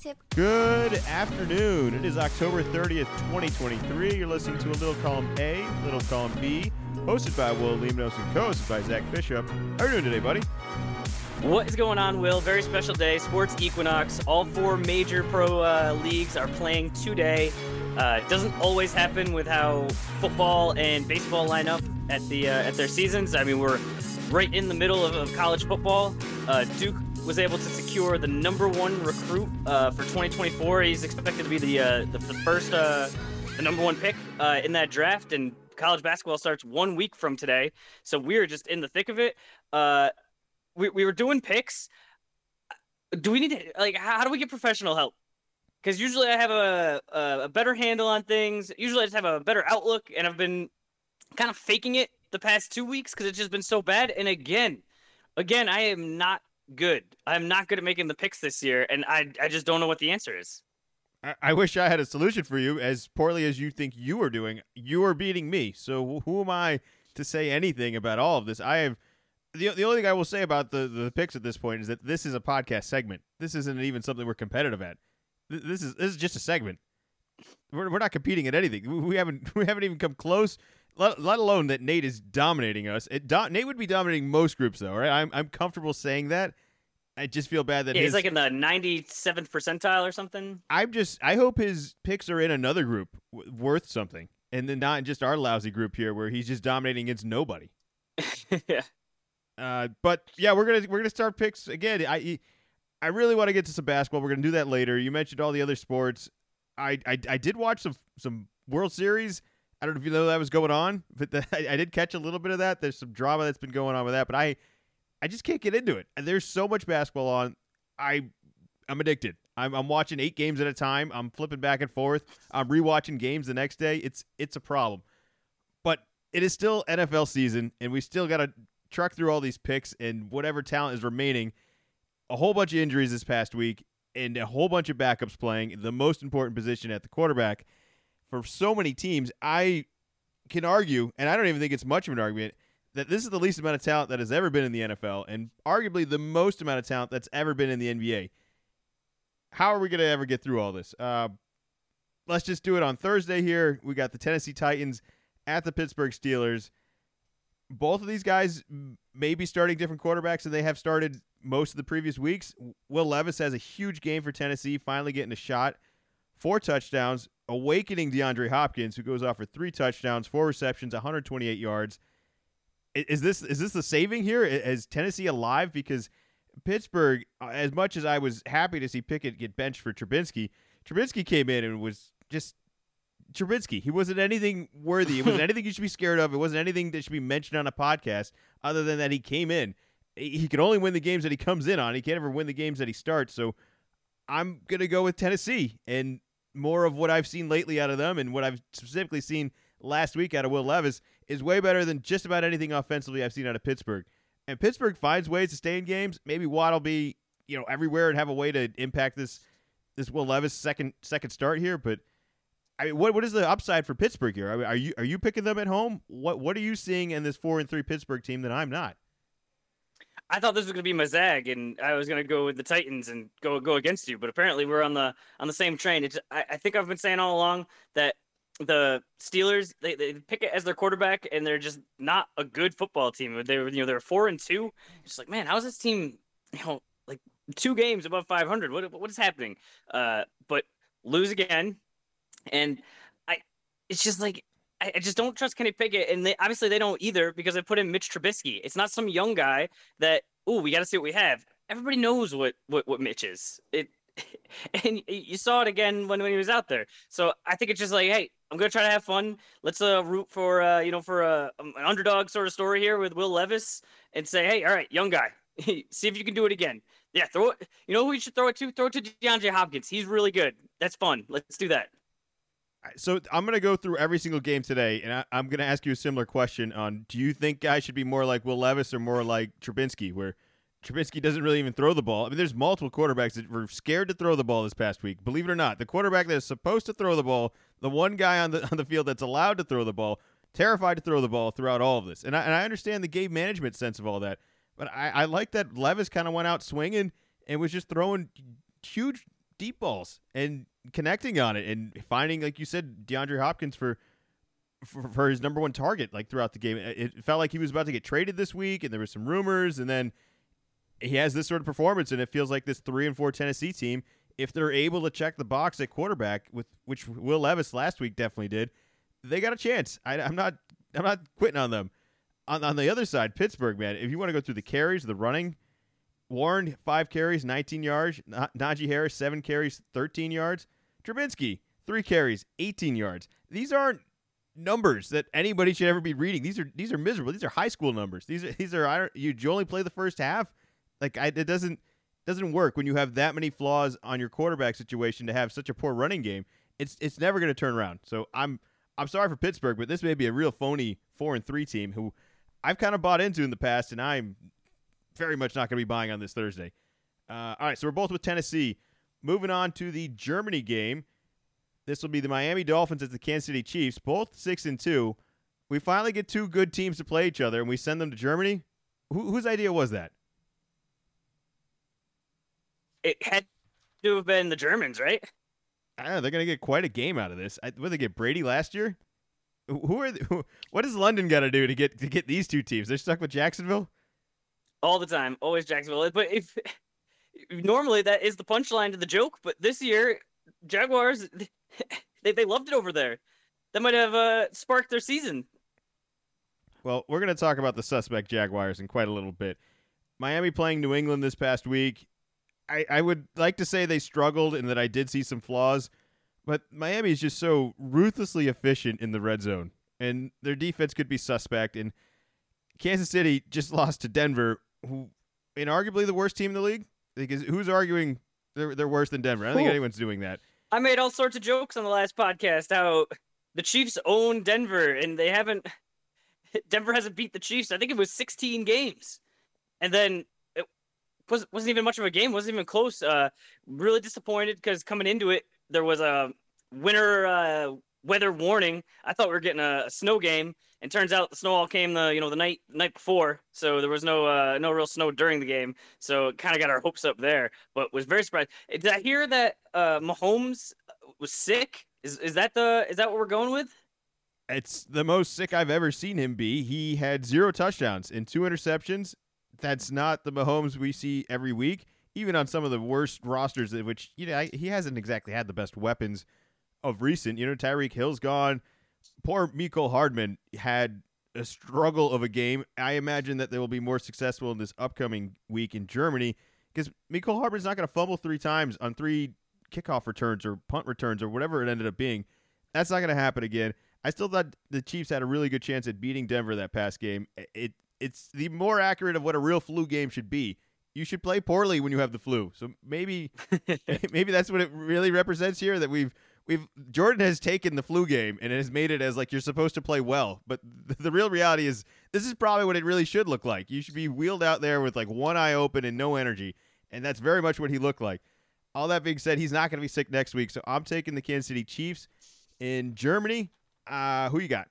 tip. Good afternoon. It is October 30th, 2023. You're listening to a little column A, little column B, hosted by Will Limnos and co-hosted by Zach Bishop. How are you doing today, buddy? What is going on, Will? Very special day. Sports Equinox. All four major pro uh, leagues are playing today. Uh, it doesn't always happen with how football and baseball line up at the uh, at their seasons. I mean, we're right in the middle of, of college football. Uh, Duke was able to secure the number one recruit uh, for 2024. He's expected to be the uh, the, the, first uh, the number one pick uh, in that draft, and college basketball starts one week from today. So we're just in the thick of it. Uh, we we were doing picks. Do we need to like how, how do we get professional help? Because usually I have a, a a better handle on things. Usually I just have a better outlook, and I've been kind of faking it the past two weeks because it's just been so bad. And again, again, I am not good. I'm not good at making the picks this year, and I I just don't know what the answer is. I, wish I had a solution for you. As poorly as you think you are doing, you are beating me. So who am I to say anything about all of this? I have the the only thing I will say about the the picks at this point is that this is a podcast segment. This isn't even something we're competitive at. This is this is just a segment. We're, we're not competing at anything. We haven't we haven't even come close. Let, let alone that Nate is dominating us. It, do, Nate would be dominating most groups though, right? I'm I'm comfortable saying that. I just feel bad that yeah, his, he's like in the 97th percentile or something. I'm just I hope his picks are in another group w- worth something, and then not just our lousy group here where he's just dominating against nobody. yeah. Uh, but yeah, we're gonna we're gonna start picks again. I I really want to get to some basketball. We're gonna do that later. You mentioned all the other sports. I I, I did watch some some World Series. I don't know if you know that was going on, but the, I, I did catch a little bit of that. There's some drama that's been going on with that, but I I just can't get into it. And there's so much basketball on. I I'm addicted. I'm, I'm watching eight games at a time. I'm flipping back and forth. I'm rewatching games the next day. It's it's a problem, but it is still NFL season, and we still got to truck through all these picks and whatever talent is remaining. A whole bunch of injuries this past week, and a whole bunch of backups playing the most important position at the quarterback for so many teams. I can argue, and I don't even think it's much of an argument that this is the least amount of talent that has ever been in the NFL and arguably the most amount of talent that's ever been in the NBA. How are we going to ever get through all this? Uh, let's just do it on Thursday here. We got the Tennessee Titans at the Pittsburgh Steelers. Both of these guys may be starting different quarterbacks than they have started most of the previous weeks. Will Levis has a huge game for Tennessee, finally getting a shot. Four touchdowns, awakening DeAndre Hopkins, who goes off for three touchdowns, four receptions, 128 yards is this is this the saving here? Is Tennessee alive? Because Pittsburgh, uh, as much as I was happy to see Pickett get benched for Trubinsky, Trubinsky came in and was just Trubinsky. He wasn't anything worthy. It wasn't anything you should be scared of. It wasn't anything that should be mentioned on a podcast. Other than that, he came in. He can only win the games that he comes in on. He can't ever win the games that he starts. So I'm gonna go with Tennessee and more of what I've seen lately out of them, and what I've specifically seen last week out of Will Levis is way better than just about anything offensively I've seen out of Pittsburgh. And Pittsburgh finds ways to stay in games. Maybe Watt will be, you know, everywhere and have a way to impact this this Will Levis second second start here. But I mean, what what is the upside for Pittsburgh here? I mean, are you are you picking them at home? What what are you seeing in this four and three Pittsburgh team that I'm not? I thought this was going to be my zag, and I was going to go with the Titans and go go against you. But apparently, we're on the on the same train. It's, I, I think I've been saying all along that the Steelers they, they pick it as their quarterback and they're just not a good football team. They were you know they're four and two. It's like man, how is this team you know like two games above 500? What what is happening? Uh, but lose again, and I it's just like I, just don't trust Kenny Pickett, and they obviously they don't either because they put in Mitch Trubisky. It's not some young guy that oh we got to see what we have. Everybody knows what what what Mitch is. It and you saw it again when, when he was out there. So I think it's just like, hey, I'm gonna try to have fun. Let's uh, root for uh, you know for uh, an underdog sort of story here with Will Levis and say, hey, all right, young guy, see if you can do it again. Yeah, throw it. You know who you should throw it to? Throw it to DeAndre Hopkins. He's really good. That's fun. Let's do that. So I'm to go through every single game today, and I, am to ask you a similar question on: Do you think guys should be more like Will Levis or more like Trubinsky, where Trubisky doesn't really even throw the ball. I mean, there's multiple quarterbacks that were scared to throw the ball this past week. Believe it or not, the quarterback that is supposed to throw the ball, the one guy on the on the field that's allowed to throw the ball, terrified to throw the ball throughout all of this. And I, and I understand the game management sense of all that, but I, I like that Levis kind of went out swinging and was just throwing huge deep balls and connecting on it and finding, like you said, DeAndre Hopkins for for, for his number one target like throughout the game. It felt like he was about to get traded this week, and there was some rumors, and then he has this sort of performance, and it feels like this three and four Tennessee team, if they're able to check the box at quarterback, with which Will Levis last week definitely did, they got a chance. I, am not I'm not quitting on them. On on the other side, Pittsburgh, man, if you want to go through the carries, the running, Warren five carries, 19 yards. Najee Harris seven carries, 13 yards. Trubinsky three carries, 18 yards. These aren't numbers that anybody should ever be reading. These are these are miserable. These are high school numbers. These are these are you, you only play the first half. Like I, it doesn't doesn't work when you have that many flaws on your quarterback situation to have such a poor running game. It's it's never going to turn around. So I'm I'm sorry for Pittsburgh, but this may be a real phony four and three team who I've kind of bought into in the past, and I'm very much not going to be buying on this Thursday. Uh, all right, so we're both with Tennessee. Moving on to the Germany game. This will be the Miami Dolphins at the Kansas City Chiefs, both six and two. We finally get two good teams to play each other, and we send them to Germany. Wh- whose idea was that? It had to have been the Germans, right? I don't know. They're going to get quite a game out of this. I, what did they get Brady last year? Who are? who, what does London got to do to get to get these two teams? They're stuck with Jacksonville. All the time, always Jacksonville. But if normally that is the punchline to the joke, but this year Jaguars they they loved it over there. That might have uh, sparked their season. Well, we're going to talk about the suspect Jaguars in quite a little bit. Miami playing New England this past week. I, I would like to say they struggled and that I did see some flaws, but Miami is just so ruthlessly efficient in the red zone, and their defense could be suspect. And Kansas City just lost to Denver, who, in arguably the worst team in the league. Because who's arguing they're they're worse than Denver? I don't think anyone's doing that. I made all sorts of jokes on the last podcast how the Chiefs own Denver and they haven't Denver hasn't beat the Chiefs. I think it was 16 games. And then it was, wasn't even much of a game, wasn't even close. Uh, really disappointed because coming into it, there was a winter uh, weather warning. I thought we were getting a, a, snow game, and turns out the snow all came the you know the night night before, so there was no uh, no real snow during the game. So it kind of got our hopes up there, but was very surprised. Did I hear that uh, Mahomes was sick? Is is that the is that what we're going with? It's the most sick I've ever seen him be. He had zero touchdowns and two interceptions. That's not the Mahomes we see every week, even on some of the worst rosters, which you know he hasn't exactly had the best weapons of recent. You know, Tyreek Hill's gone. Poor Mecole Hardman had a struggle of a game. I imagine that they will be more successful in this upcoming week in Germany because Mecole Hardman's not going to fumble three times on three kickoff returns or punt returns or whatever it ended up being. That's not going to happen again. I still thought the Chiefs had a really good chance at beating Denver that past game. It it's the more accurate of what a real flu game should be. You should play poorly when you have the flu. So maybe maybe that's what it really represents here that we've we've Jordan has taken the flu game and has made it as like you're supposed to play well, but the, the real reality is this is probably what it really should look like. You should be wheeled out there with like one eye open and no energy, and that's very much what he looked like. All that being said, he's not going to be sick next week, so I'm taking the Kansas City Chiefs in Germany. Uh, who you got?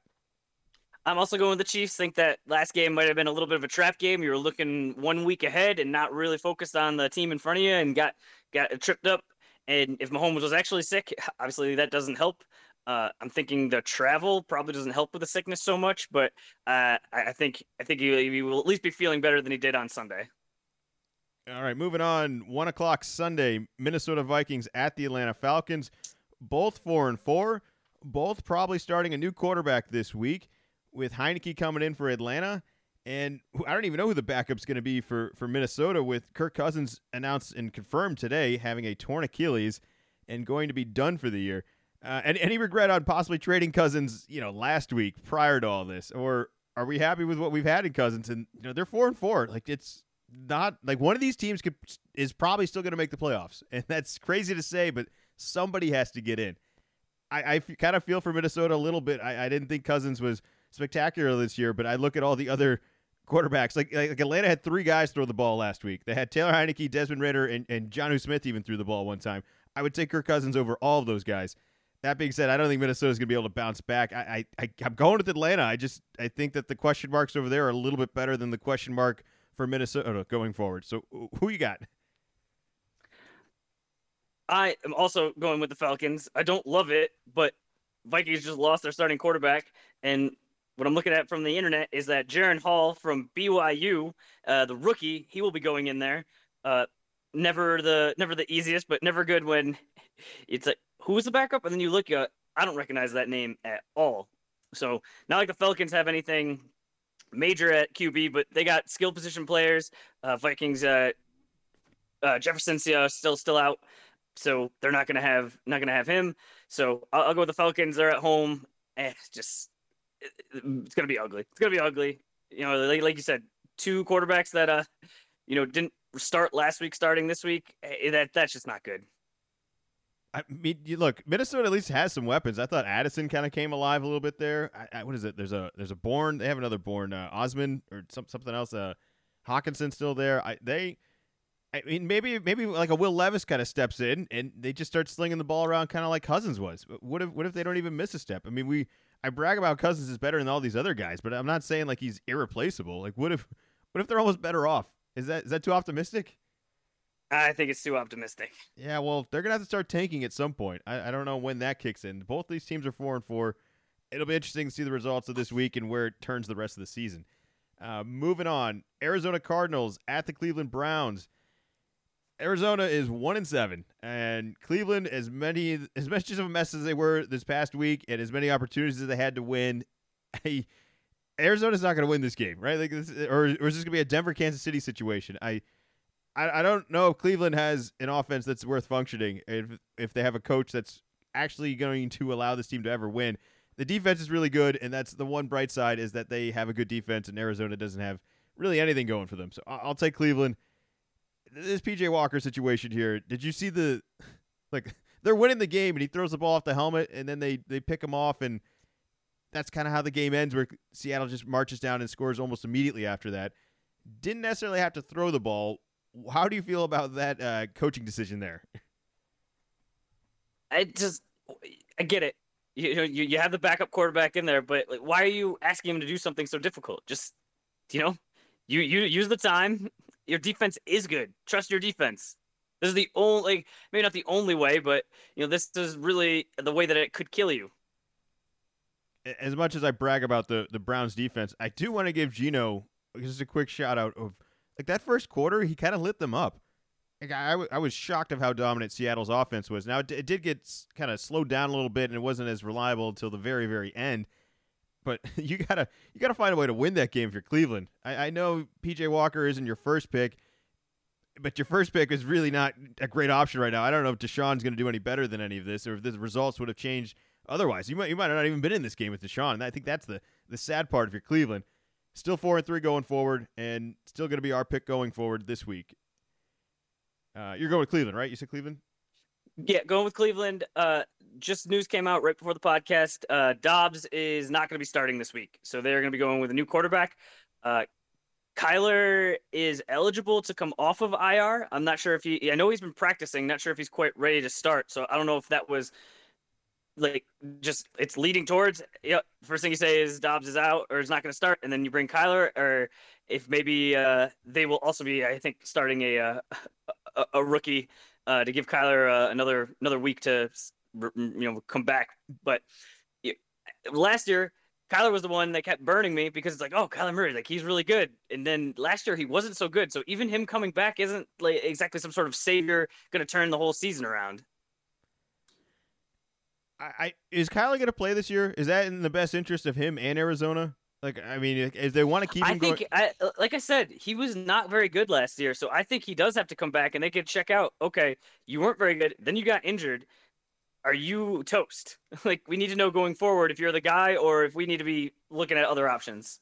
I'm also going with the Chiefs. Think that last game might have been a little bit of a trap game. You were looking one week ahead and not really focused on the team in front of you, and got got tripped up and if Mahomes was actually sick, obviously that doesn't help. Uh, I'm thinking the travel probably doesn't help with the sickness so much, but uh, I, think I think he, he, will at least be feeling better than he did on Sunday. All right, moving on. One o'clock Sunday, Minnesota Vikings at the Atlanta Falcons. Both four and four. Both probably starting a new quarterback this week, with Heinicke coming in for Atlanta and I don't even know who the backup's going to be for, for Minnesota with Kirk Cousins announced and confirmed today having a torn Achilles and going to be done for the year. Uh, and any regret on possibly trading Cousins, you know, last week prior to all this, or are we happy with what we've had in Cousins? And you know, they're four and four. Like it's not like one of these teams could is probably still going to make the playoffs, and that's crazy to say, but somebody has to get in. I, I f- kind of feel for Minnesota a little bit. I, I didn't think Cousins was spectacular this year, but I look at all the other quarterbacks. Like, like Atlanta had three guys throw the ball last week. They had Taylor Heinicke, Desmond Ridder, and, and Jonnu Smith even threw the ball one time. I would take Kirk Cousins over all of those guys. That being said, I don't think Minnesota's going to be able to bounce back. I, I, I, am going with Atlanta. I just I think that the question marks over there are a little bit better than the question mark for Minnesota oh, going forward. So who you got? I am also going with the Falcons. I don't love it, but Vikings just lost their starting quarterback, and what I'm looking at from the internet is that Jaren Hall from BYU, uh, the rookie, he will be going in there. Uh, never the never the easiest, but never good when it's like who's the backup, and then you look, uh, I don't recognize that name at all. So not like the Falcons have anything major at QB, but they got skill position players. Uh, Vikings, uh, uh, Jefferson's uh, still still out, so they're not gonna have not gonna have him. So I'll, I'll go with the Falcons. They're at home. Eh, just it, it's gonna be ugly. It's gonna be ugly. You know, like, like you said, two quarterbacks that uh, you know, didn't start last week, starting this week. Eh, that that's just not good. I mean, you look, Minnesota at least has some weapons. I thought Addison kind of came alive a little bit there. I, I, what is it? There's a there's a Born. They have another Born uh, Osmond or some, something else. Uh, Hockenson still there. I, they, I mean, maybe maybe like a Will Levis kind of steps in and they just start slinging the ball around, kind of like Cousins was. What if what if they don't even miss a step? I mean, we I brag about Cousins is better than all these other guys, but I'm not saying like he's irreplaceable. Like, what if what if they're almost better off? Is that is that too optimistic? I think it's too optimistic. Yeah, well, they're gonna have to start tanking at some point. I, I don't know when that kicks in. Both these teams are four and four. It'll be interesting to see the results of this week and where it turns the rest of the season. Uh, moving on, Arizona Cardinals at the Cleveland Browns. Arizona is one and seven, and Cleveland, as many as much of a mess as they were this past week, and as many opportunities as they had to win, hey, Arizona's not going to win this game, right? Like, this, or, or is this going to be a Denver Kansas City situation? I I, I don't know if Cleveland has an offense that's worth functioning if if they have a coach that's actually going to allow this team to ever win. The defense is really good, and that's the one bright side is that they have a good defense, and Arizona doesn't have really anything going for them. So I'll take Cleveland. This PJ Walker situation here. Did you see the like they're winning the game, and he throws the ball off the helmet, and then they they pick him off, and that's kind of how the game ends, where Seattle just marches down and scores almost immediately after that. Didn't necessarily have to throw the ball how do you feel about that uh, coaching decision there? I just, I get it. You you, you have the backup quarterback in there, but like, why are you asking him to do something so difficult? Just, you know, you you use the time. Your defense is good. Trust your defense. This is the only, like, maybe not the only way, but you know, this is really the way that it could kill you. As much as I brag about the the Browns defense, I do want to give Geno just a quick shout out of like that first quarter, he kind of lit them up. Like I was shocked of how dominant Seattle's offense was. Now it, d- it did get s- kind of slowed down a little bit, and it wasn't as reliable until the very, very end. But you gotta you gotta find a way to win that game you're Cleveland. I, I know PJ Walker isn't your first pick, but your first pick is really not a great option right now. I don't know if Deshaun's going to do any better than any of this, or if the results would have changed otherwise. You might you might not even been in this game with Deshaun. I think that's the the sad part if you're Cleveland. Still four and three going forward, and still going to be our pick going forward this week. Uh, you're going with Cleveland, right? You said Cleveland. Yeah, going with Cleveland. Uh, just news came out right before the podcast. Uh, Dobbs is not going to be starting this week, so they're going to be going with a new quarterback. Uh, Kyler is eligible to come off of IR. I'm not sure if he. I know he's been practicing. Not sure if he's quite ready to start. So I don't know if that was like just it's leading towards yep first thing you say is Dobbs is out or is not going to start and then you bring Kyler or if maybe uh, they will also be I think starting a uh, a, a, rookie uh, to give Kyler uh, another another week to you know come back but last year Kyler was the one that kept burning me because it's like oh Kyler Murray like he's really good and then last year he wasn't so good so even him coming back isn't like exactly some sort of savior going to turn the whole season around I, I is Kyler going to play this year? Is that in the best interest of him and Arizona? Like, I mean, if they want to keep him I think, going, I, uh, like I said, he was not very good last year, so I think he does have to come back and they could check out. Okay, you weren't very good, then you got injured. Are you toast? like, we need to know going forward if you're the guy or if we need to be looking at other options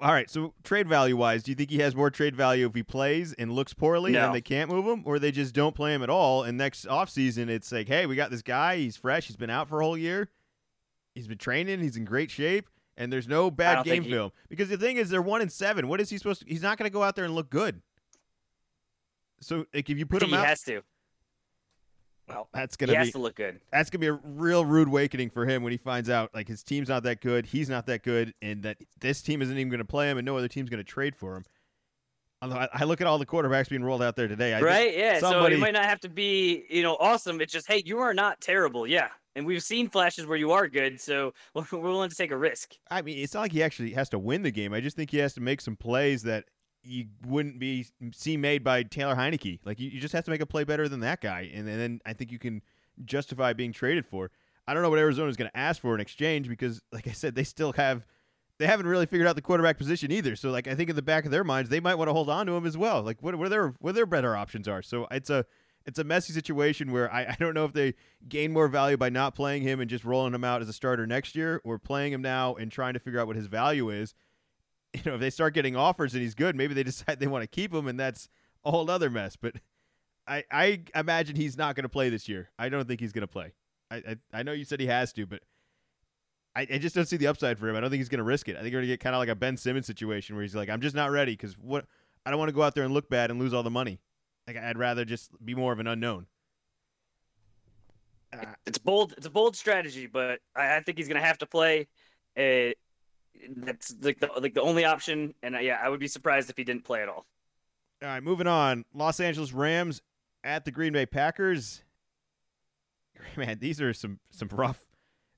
all right. So trade value wise, do you think he has more trade value if he plays and looks poorly no. and they can't move him, or they just don't play him at all? And next offseason, it's like, hey, we got this guy. He's fresh. He's been out for a whole year. He's been training. He's in great shape. And there's no bad game film he... because the thing is, they're one and seven. What is he supposed to? He's not going to go out there and look good. So, like, if you put him he out, he has to. Well, that's gonna he be has to look good. That's gonna be a real rude awakening for him when he finds out like his team's not that good, he's not that good, and that this team isn't even gonna play him, and no other team's gonna trade for him. Although I look at all the quarterbacks being rolled out there today, I right? Yeah, somebody... so it might not have to be you know awesome. It's just hey, you are not terrible. Yeah, and we've seen flashes where you are good, so we're willing to take a risk. I mean, it's not like he actually has to win the game. I just think he has to make some plays that you wouldn't be see made by Taylor Heinicke. Like you, you just have to make a play better than that guy, and, and then I think you can justify being traded for. I don't know what Arizona is going to ask for in exchange because, like I said, they still have they haven't really figured out the quarterback position either. So like I think in the back of their minds they might want to hold on to him as well. Like what what their what their better options are. So it's a it's a messy situation where I, I don't know if they gain more value by not playing him and just rolling him out as a starter next year or playing him now and trying to figure out what his value is. You know, if they start getting offers and he's good, maybe they decide they want to keep him and that's a whole other mess. But I, I imagine he's not going to play this year. I don't think he's going to play. I, I, I know you said he has to, but I, I just don't see the upside for him. I don't think he's going to risk it. I think we're going to get kind of like a Ben Simmons situation where he's like, I'm just not ready because what I don't want to go out there and look bad and lose all the money. Like I'd rather just be more of an unknown. Uh, it's bold. It's a bold strategy, but I, I think he's going to have to play. Uh, that's like the like the only option, and uh, yeah, I would be surprised if he didn't play at all. All right, moving on. Los Angeles Rams at the Green Bay Packers. Man, these are some some rough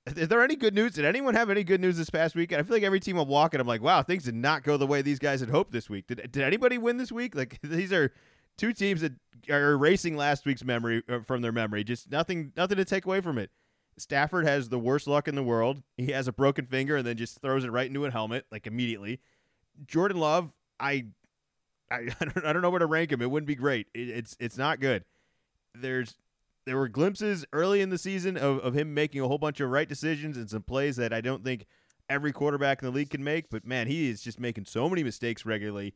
is there any good news? Did anyone have any good news this past week? I feel like every team I'm walking, I'm like, wow, things did not go the way these guys had hoped this week. Did did anybody win this week? Like these are two teams that are erasing last week's memory uh, from their memory. Just nothing nothing to take away from it. Stafford has the worst luck in the world. He has a broken finger and then just throws it right into a helmet like immediately. Jordan Love, I I, I don't, I don't know where to rank him. It wouldn't be great. It, it's it's not good. There's there were glimpses early in the season of, of him making a whole bunch of right decisions and some plays that I don't think every quarterback in the league can make. But man, he is just making so many mistakes regularly,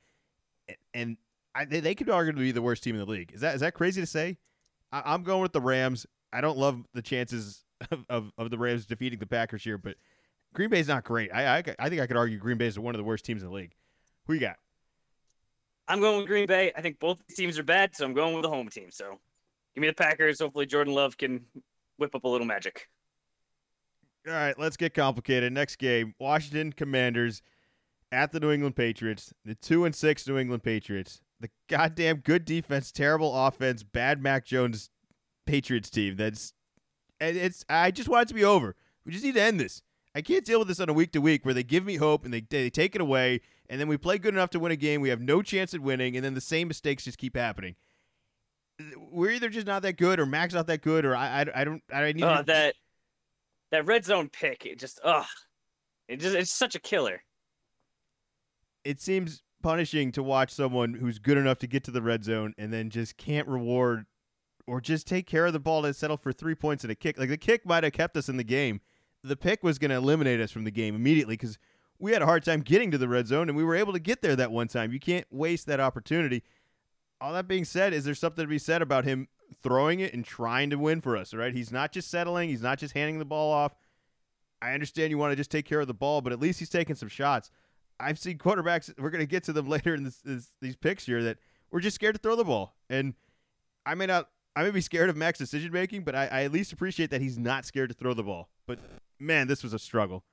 and I, they, they could arguably be the worst team in the league. Is that is that crazy to say? I, am going with the Rams. I don't love the chances of, of, of, the Rams defeating the Packers here, but Green Bay's not great. I, I I think I could argue Green Bay is one of the worst teams in the league. Who you got? I'm going with Green Bay. I think both teams are bad, so I'm going with the home team. So Give me the Packers. Hopefully, Jordan Love can whip up a little magic. All right, let's get complicated. Next game: Washington Commanders at the New England Patriots. The two and six New England Patriots. The goddamn good defense, terrible offense, bad Mac Jones Patriots team. That's and it's. I just want it to be over. We just need to end this. I can't deal with this on a week to week where they give me hope and they they take it away, and then we play good enough to win a game. We have no chance at winning, and then the same mistakes just keep happening we're either just not that good or Mac's not that good or I I, I don't I need uh, to... that that red zone pick it just ugh it just it's such a killer. It seems punishing to watch someone who's good enough to get to the red zone and then just can't reward or just take care of the ball to settle for three points and a kick. Like the kick might have kept us in the game. The pick was going to eliminate us from the game immediately because we had a hard time getting to the red zone and we were able to get there that one time. You can't waste that opportunity all that being said, is there something to be said about him throwing it and trying to win for us? Right? He's not just settling. He's not just handing the ball off. I understand you want to just take care of the ball, but at least he's taking some shots. I've seen quarterbacks. We're going to get to them later in this, this, these picks here that we're just scared to throw the ball, and I may not. I may be scared of Mac's decision making, but I, I at least appreciate that he's not scared to throw the ball. But man, this was a struggle.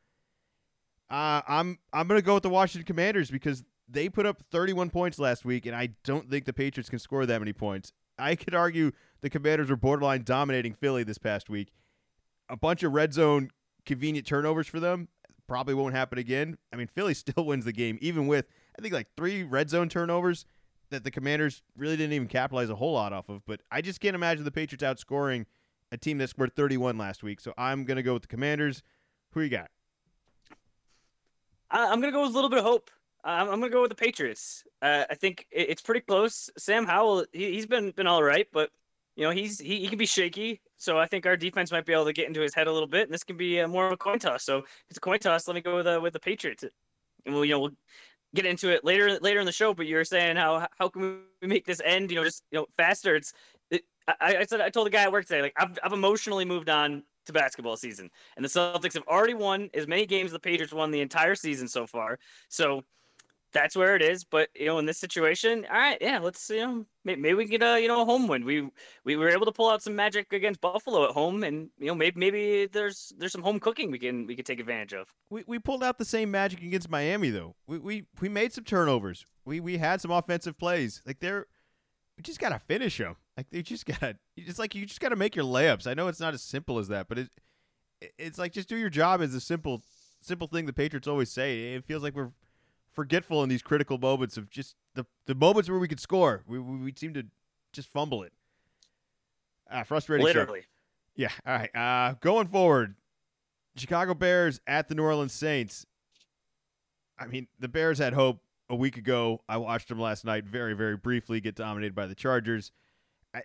Uh, I'm I'm gonna go with the Washington Commanders because they put up 31 points last week, and I don't think the Patriots can score that many points. I could argue the Commanders were borderline dominating Philly this past week. A bunch of red zone convenient turnovers for them probably won't happen again. I mean, Philly still wins the game, even with, I think, like three red zone turnovers that the Commanders really didn't even capitalize a whole lot off of. But I just can't imagine the Patriots outscoring a team that scored 31 last week. So I'm going to go with the Commanders. Who you got? I'm going to go with a little bit of hope. I'm, I'm gonna go with the Patriots. Uh, I think it's pretty close. Sam Howell, he, has been been all right, but you know he's he, he can be shaky. So I think our defense might be able to get into his head a little bit, and this can be uh, more of a coin toss. So it's a coin toss. Let me go with uh, with the Patriots, and we'll you know we'll get into it later later in the show. But you were saying how how can we make this end you know just you know faster? It's it, I, I said I told the guy at work today like I've I've emotionally moved on to basketball season, and the Celtics have already won as many games as the Patriots won the entire season so far. So that's where it is. But you know, in this situation, all right, yeah, let's you know maybe, maybe we get a you know a home win. We we were able to pull out some magic against Buffalo at home, and you know maybe maybe there's there's some home cooking we can we can take advantage of. We we pulled out the same magic against Miami though. We we we made some turnovers. We we had some offensive plays. Like they're we just gotta finish them. Like they just gotta. It's like you just gotta make your layups. I know it's not as simple as that, but it it's like just do your job is a simple simple thing the Patriots always say. It feels like we're forgetful in these critical moments of just the the moments where we could score. We we, we seem to just fumble it. Ah, frustrating. Literally. Show. Yeah. All right. Uh, going forward, Chicago Bears at the New Orleans Saints. I mean, the Bears had hope a week ago. I watched them last night, very very briefly, get dominated by the Chargers.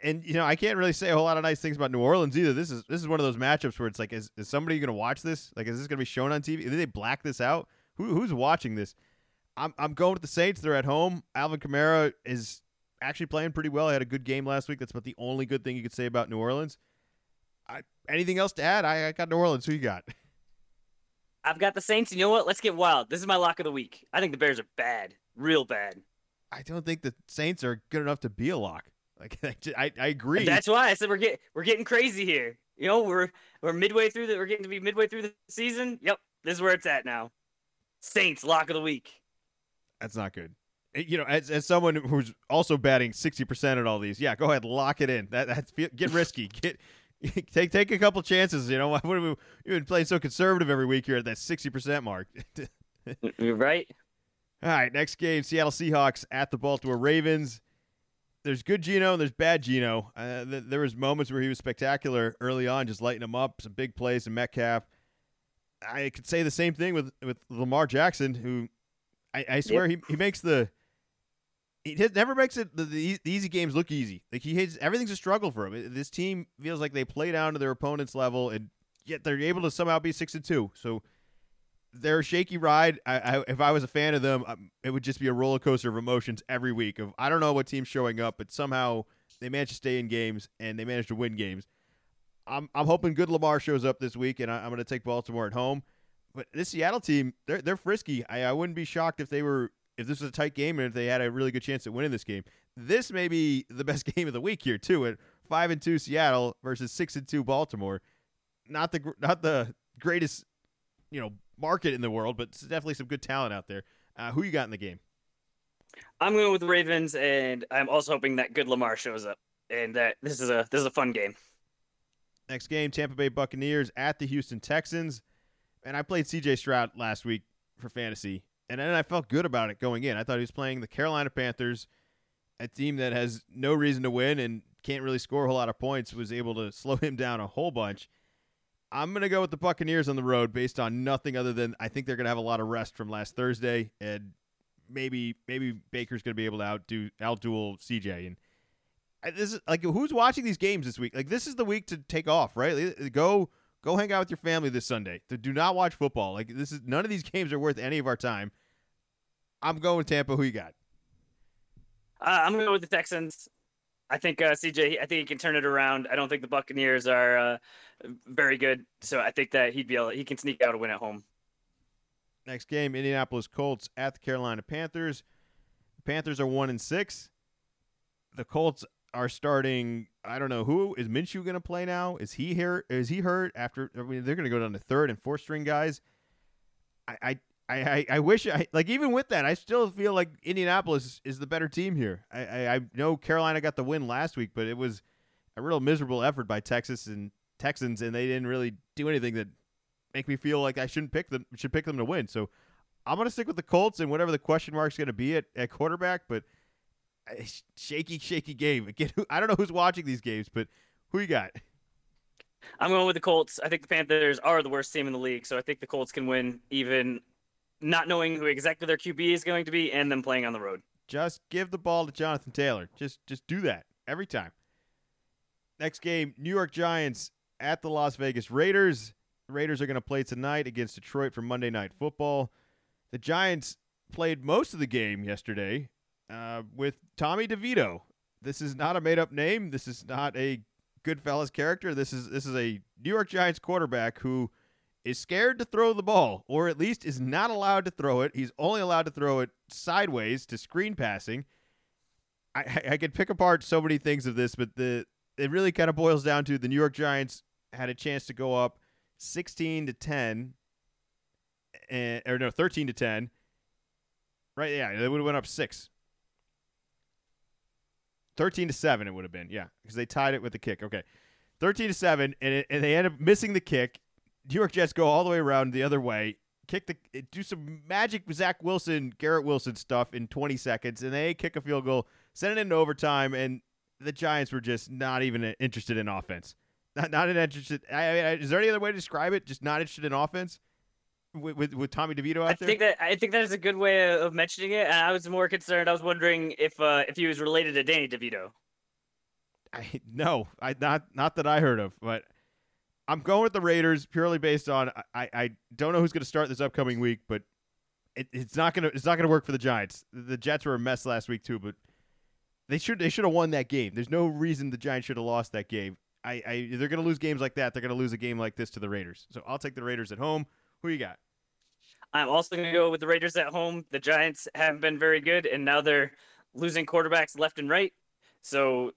And you know, I can't really say a whole lot of nice things about New Orleans either. This is this is one of those matchups where it's like, is, is somebody going to watch this? Like, is this going to be shown on TV? Did they black this out? Who, who's watching this? I'm I'm going with the Saints. They're at home. Alvin Kamara is actually playing pretty well. He had a good game last week. That's about the only good thing you could say about New Orleans. I, anything else to add? I, I got New Orleans. Who you got? I've got the Saints. You know what? Let's get wild. This is my lock of the week. I think the Bears are bad, real bad. I don't think the Saints are good enough to be a lock. Like I, I agree. And that's why I said we're getting we're getting crazy here. You know, we're we're midway through the we're getting to be midway through the season. Yep, this is where it's at now. Saints lock of the week. That's not good. Eh, you know, as, as someone who's also batting sixty percent at all these, yeah, go ahead, lock it in. That that's get risky. Get take take a couple chances. You know, what have we, we've been playing so conservative every week here at that sixty percent mark. You're right. All right, next game: Seattle Seahawks at the Baltimore Ravens. There's good Geno and there's bad Geno. Uh, th- there was moments where he was spectacular early on, just lighting them up, some big plays, and Metcalf. I could say the same thing with with Lamar Jackson, who I, I swear yep. he, he makes the he never makes it the, the, easy games look easy. Like he hits everything's a struggle for him. This team feels like they play down to their opponent's level, and yet they're able to somehow be six and two. So they're a shaky ride. I, I, if I was a fan of them, um, it would just be a roller coaster of emotions every week. Of I don't know what team's showing up, but somehow they manage to stay in games and they manage to win games. I'm I'm hoping good Lamar shows up this week, and I, am going to take Baltimore at home. But this Seattle team, they're they're frisky. I, I wouldn't be shocked if they were if this was a tight game and if they had a really good chance at winning this game. This may be the best game of the week here too. At five and two Seattle versus six and two Baltimore. Not the not the greatest, you know, market in the world, but definitely some good talent out there. Uh, who you got in the game? I'm going with the Ravens, and I'm also hoping that good Lamar shows up, and that this is a this is a fun game. Next game, Tampa Bay Buccaneers at the Houston Texans and I played CJ Stroud last week for fantasy, and then I felt good about it going in. I thought he was playing the Carolina Panthers, a team that has no reason to win and can't really score a whole lot of points, was able to slow him down a whole bunch. I'm going to go with the Buccaneers on the road based on nothing other than I think they're going to have a lot of rest from last Thursday, and maybe maybe Baker's going to be able to outdo outduel CJ. And this is like who's watching these games this week? Like this is the week to take off, right? Go Go hang out with your family this Sunday. Do not watch football. Like this is none of these games are worth any of our time. I'm going Tampa. Who you got? Uh, I'm going go with the Texans. I think uh, CJ. I think he can turn it around. I don't think the Buccaneers are uh, very good, so I think that he'd be able. He can sneak out a win at home. Next game: Indianapolis Colts at the Carolina Panthers. The Panthers are one and six. The Colts are starting. I don't know who is Minshew going to play now. Is he here? Is he hurt after? I mean, they're going to go down to third and fourth string guys. I, I, I, I wish I like even with that, I still feel like Indianapolis is the better team here. I, I, I know Carolina got the win last week, but it was a real miserable effort by Texas and Texans, and they didn't really do anything that make me feel like I shouldn't pick them. Should pick them to win. So I'm going to stick with the Colts and whatever the question mark is going to be at, at quarterback, but shaky, shaky game. Again, I don't know who's watching these games, but who you got? I'm going with the Colts. I think the Panthers are the worst team in the league, so I think the Colts can win, even not knowing who exactly their QB is going to be, and them playing on the road. Just give the ball to Jonathan Taylor. Just, just do that every time. Next game: New York Giants at the Las Vegas Raiders. The Raiders are going to play tonight against Detroit for Monday Night Football. The Giants played most of the game yesterday uh, with Tommy DeVito. This is not a made up name. This is not a Goodfellas character. This is this is a New York Giants quarterback who is scared to throw the ball, or at least is not allowed to throw it. He's only allowed to throw it sideways to screen passing. I, I, I could pick apart so many things of this, but the it really kind of boils down to the New York Giants had a chance to go up 16 to 10, and, or no, 13 to 10. Right? Yeah, they would have went up six. 13 to 7 it would have been. Yeah because they tied it with the kick. Okay. 13 to 7 and, it, and they end up missing the kick. New york jets go all the way around the other way kick the eh, do some magic zach wilson garrett wilson stuff in 20 seconds and they kick a field goal send it into overtime and the giants were just not even eh, interested in offense. Not, not interested I mean, is there any other way to describe it? Just not interested in offense with, with, with Tommy DeVito out I there? think that I think that is a good way of mentioning it. And I was more concerned. I was wondering if uh, if he was related to Danny DeVito. I, no, I not not that I heard of, but I'm going with the Raiders purely based on I, I don't know who's going to start this upcoming week, but it, it's not gonna it's not gonna work for the Giants. The Jets were a mess last week too, but they should they should have won that game. There's no reason the Giants should have lost that game. I, I they're gonna lose games like that. They're gonna lose a game like this to the Raiders. So I'll take the Raiders at home. Who you got? I'm also going to go with the Raiders at home. The Giants haven't been very good, and now they're losing quarterbacks left and right. So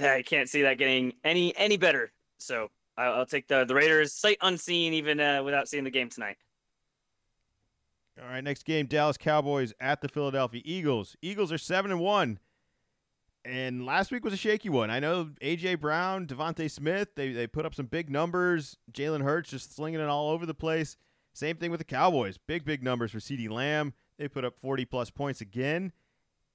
I can't see that getting any any better. So I'll, I'll take the the Raiders sight unseen, even uh, without seeing the game tonight. All right, next game: Dallas Cowboys at the Philadelphia Eagles. Eagles are seven and one. And last week was a shaky one. I know AJ Brown, DeVonta Smith, they, they put up some big numbers. Jalen Hurts just slinging it all over the place. Same thing with the Cowboys. Big, big numbers for CeeDee Lamb. They put up 40 plus points again.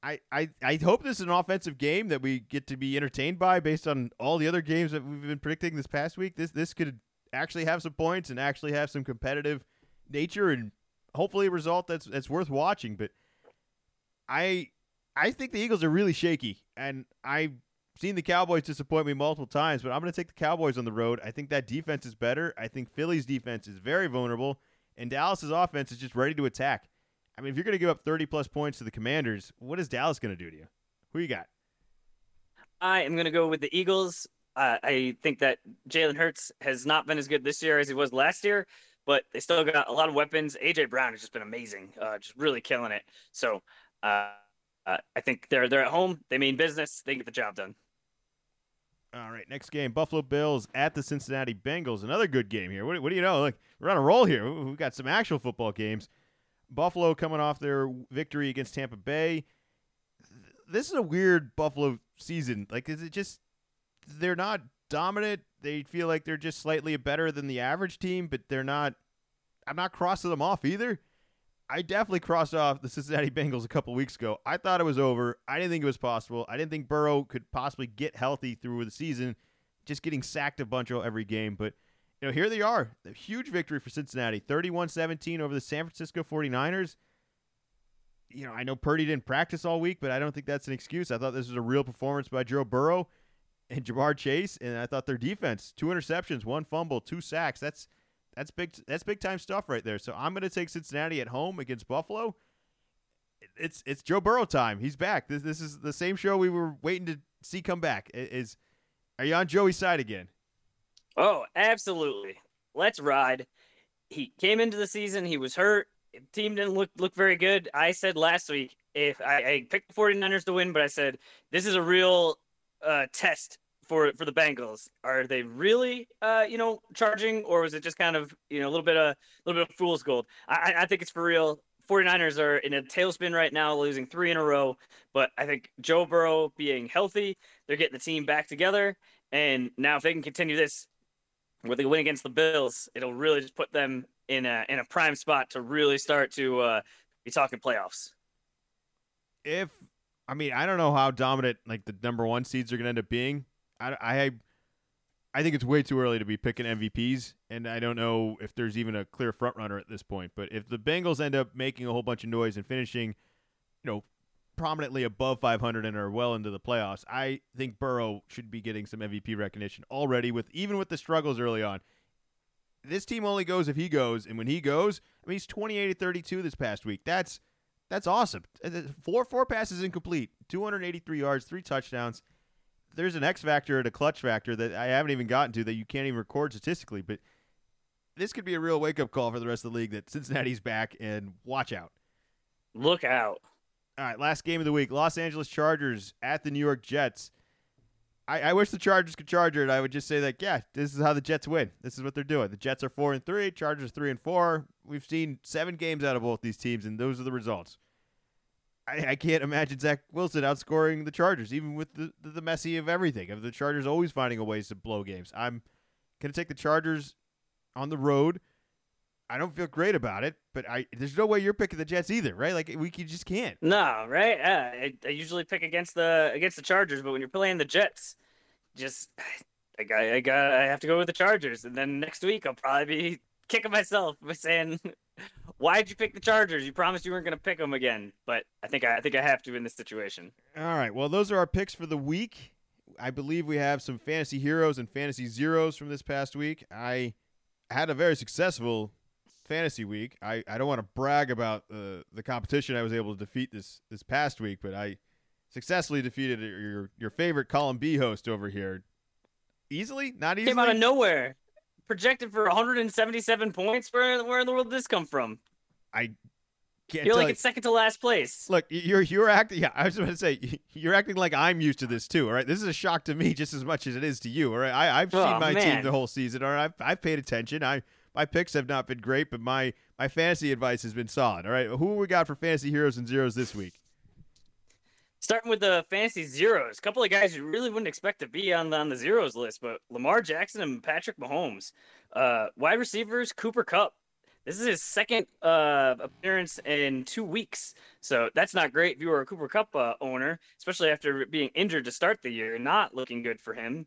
I, I, I hope this is an offensive game that we get to be entertained by based on all the other games that we've been predicting this past week. This this could actually have some points and actually have some competitive nature and hopefully a result that's that's worth watching. But I I think the Eagles are really shaky, and I've seen the Cowboys disappoint me multiple times. But I'm going to take the Cowboys on the road. I think that defense is better. I think Philly's defense is very vulnerable, and Dallas's offense is just ready to attack. I mean, if you're going to give up 30 plus points to the Commanders, what is Dallas going to do to you? Who you got? I am going to go with the Eagles. Uh, I think that Jalen Hurts has not been as good this year as he was last year, but they still got a lot of weapons. AJ Brown has just been amazing, uh, just really killing it. So uh, uh, I think they're they're at home. They mean business. They get the job done. All right, next game: Buffalo Bills at the Cincinnati Bengals. Another good game here. What, what do you know? Look, we're on a roll here. We've got some actual football games. Buffalo coming off their victory against Tampa Bay. This is a weird Buffalo season. Like, is it just they're not dominant? They feel like they're just slightly better than the average team, but they're not. I'm not crossing them off either. I definitely crossed off the Cincinnati Bengals a couple weeks ago. I thought it was over. I didn't think it was possible. I didn't think Burrow could possibly get healthy through the season, just getting sacked a bunch of every game. But you know, here they are. A huge victory for Cincinnati, 31-17 over the San Francisco 49ers. You know, I know Purdy didn't practice all week, but I don't think that's an excuse. I thought this was a real performance by Joe Burrow and Ja'Marr Chase, and I thought their defense, two interceptions, one fumble, two sacks. That's that's big. That's big time stuff right there. So I'm going to take Cincinnati at home against Buffalo. It's it's Joe Burrow time. He's back. This this is the same show we were waiting to see come back. Is are you on Joey's side again? Oh, absolutely. Let's ride. He came into the season. He was hurt. Team didn't look look very good. I said last week if I, I picked the 49ers to win, but I said this is a real uh, test for for the Bengals? Are they really, uh, you know, charging, or was it just kind of, you know, a little bit of a little bit of fool's gold? I, I think it's for real. 49ers are in a tailspin right now, losing three in a row. But I think Joe Burrow being healthy, they're getting the team back together. And now, if they can continue this, where they win against the Bills, it'll really just put them in a in a prime spot to really start to uh, be talking playoffs. If I mean, I don't know how dominant like the number one seeds are going to end up being. I, I, I think it's way too early to be picking MVPs, and I don't know if there's even a clear front runner at this point. But if the Bengals end up making a whole bunch of noise and finishing, you know, prominently above 500 and are well into the playoffs, I think Burrow should be getting some MVP recognition already. With even with the struggles early on, this team only goes if he goes, and when he goes, I mean, he's 28 to 32 this past week. That's that's awesome. Four four passes incomplete, 283 yards, three touchdowns there's an X factor and a clutch factor that I haven't even gotten to that you can't even record statistically. But this could be a real wake up call for the rest of the league that Cincinnati's back and watch out. Look out. All right, last game of the week Los Angeles Chargers at the New York Jets. I, I wish the Chargers could charge it. I would just say that, yeah, this is how the Jets win. This is what they're doing. The Jets are four and three, Chargers three and four. We've seen seven games out of both these teams, and those are the results. I, I can't imagine Zach Wilson outscoring the Chargers, even with the, the, the messy of everything, of the Chargers always finding a ways to blow games. I'm to take the Chargers on the road. I don't feel great about it, but I there's no way you're picking the Jets either, right? Like we just can't. No, right? Yeah, I, I usually pick against the against the Chargers, but when you're playing the Jets, just I got I got I have to go with the Chargers, and then next week I'll probably be kicking myself by saying, "Why'd you pick the Chargers? You promised you weren't going to pick them again." But I think I, I think I have to in this situation. All right. Well, those are our picks for the week. I believe we have some fantasy heroes and fantasy zeros from this past week. I had a very successful fantasy week. I, I don't want to brag about uh, the competition I was able to defeat this this past week, but I successfully defeated your your favorite column B host over here. Easily, not easily. Came out of nowhere. Projected for 177 points. Where where in the world did this come from? I can't. Feel like you. it's second to last place. Look, you're you're acting. Yeah, I was going to say you're acting like I'm used to this too. All right, this is a shock to me just as much as it is to you. All right, I, I've Oh, seen my team the whole season. All right, I've, I've paid attention. I my picks have not been great, but my my fantasy advice has been solid. All right, who we got for fantasy heroes and zeros this week? Starting with the fantasy zeros, a couple of guys you really wouldn't expect to be on the, on the zeros list, but Lamar Jackson and Patrick Mahomes. Uh, wide receivers, Cooper Kupp. This is his second uh, appearance in two weeks, so that's not great if you were a Cooper Kupp uh, owner, especially after being injured to start the year. Not looking good for him.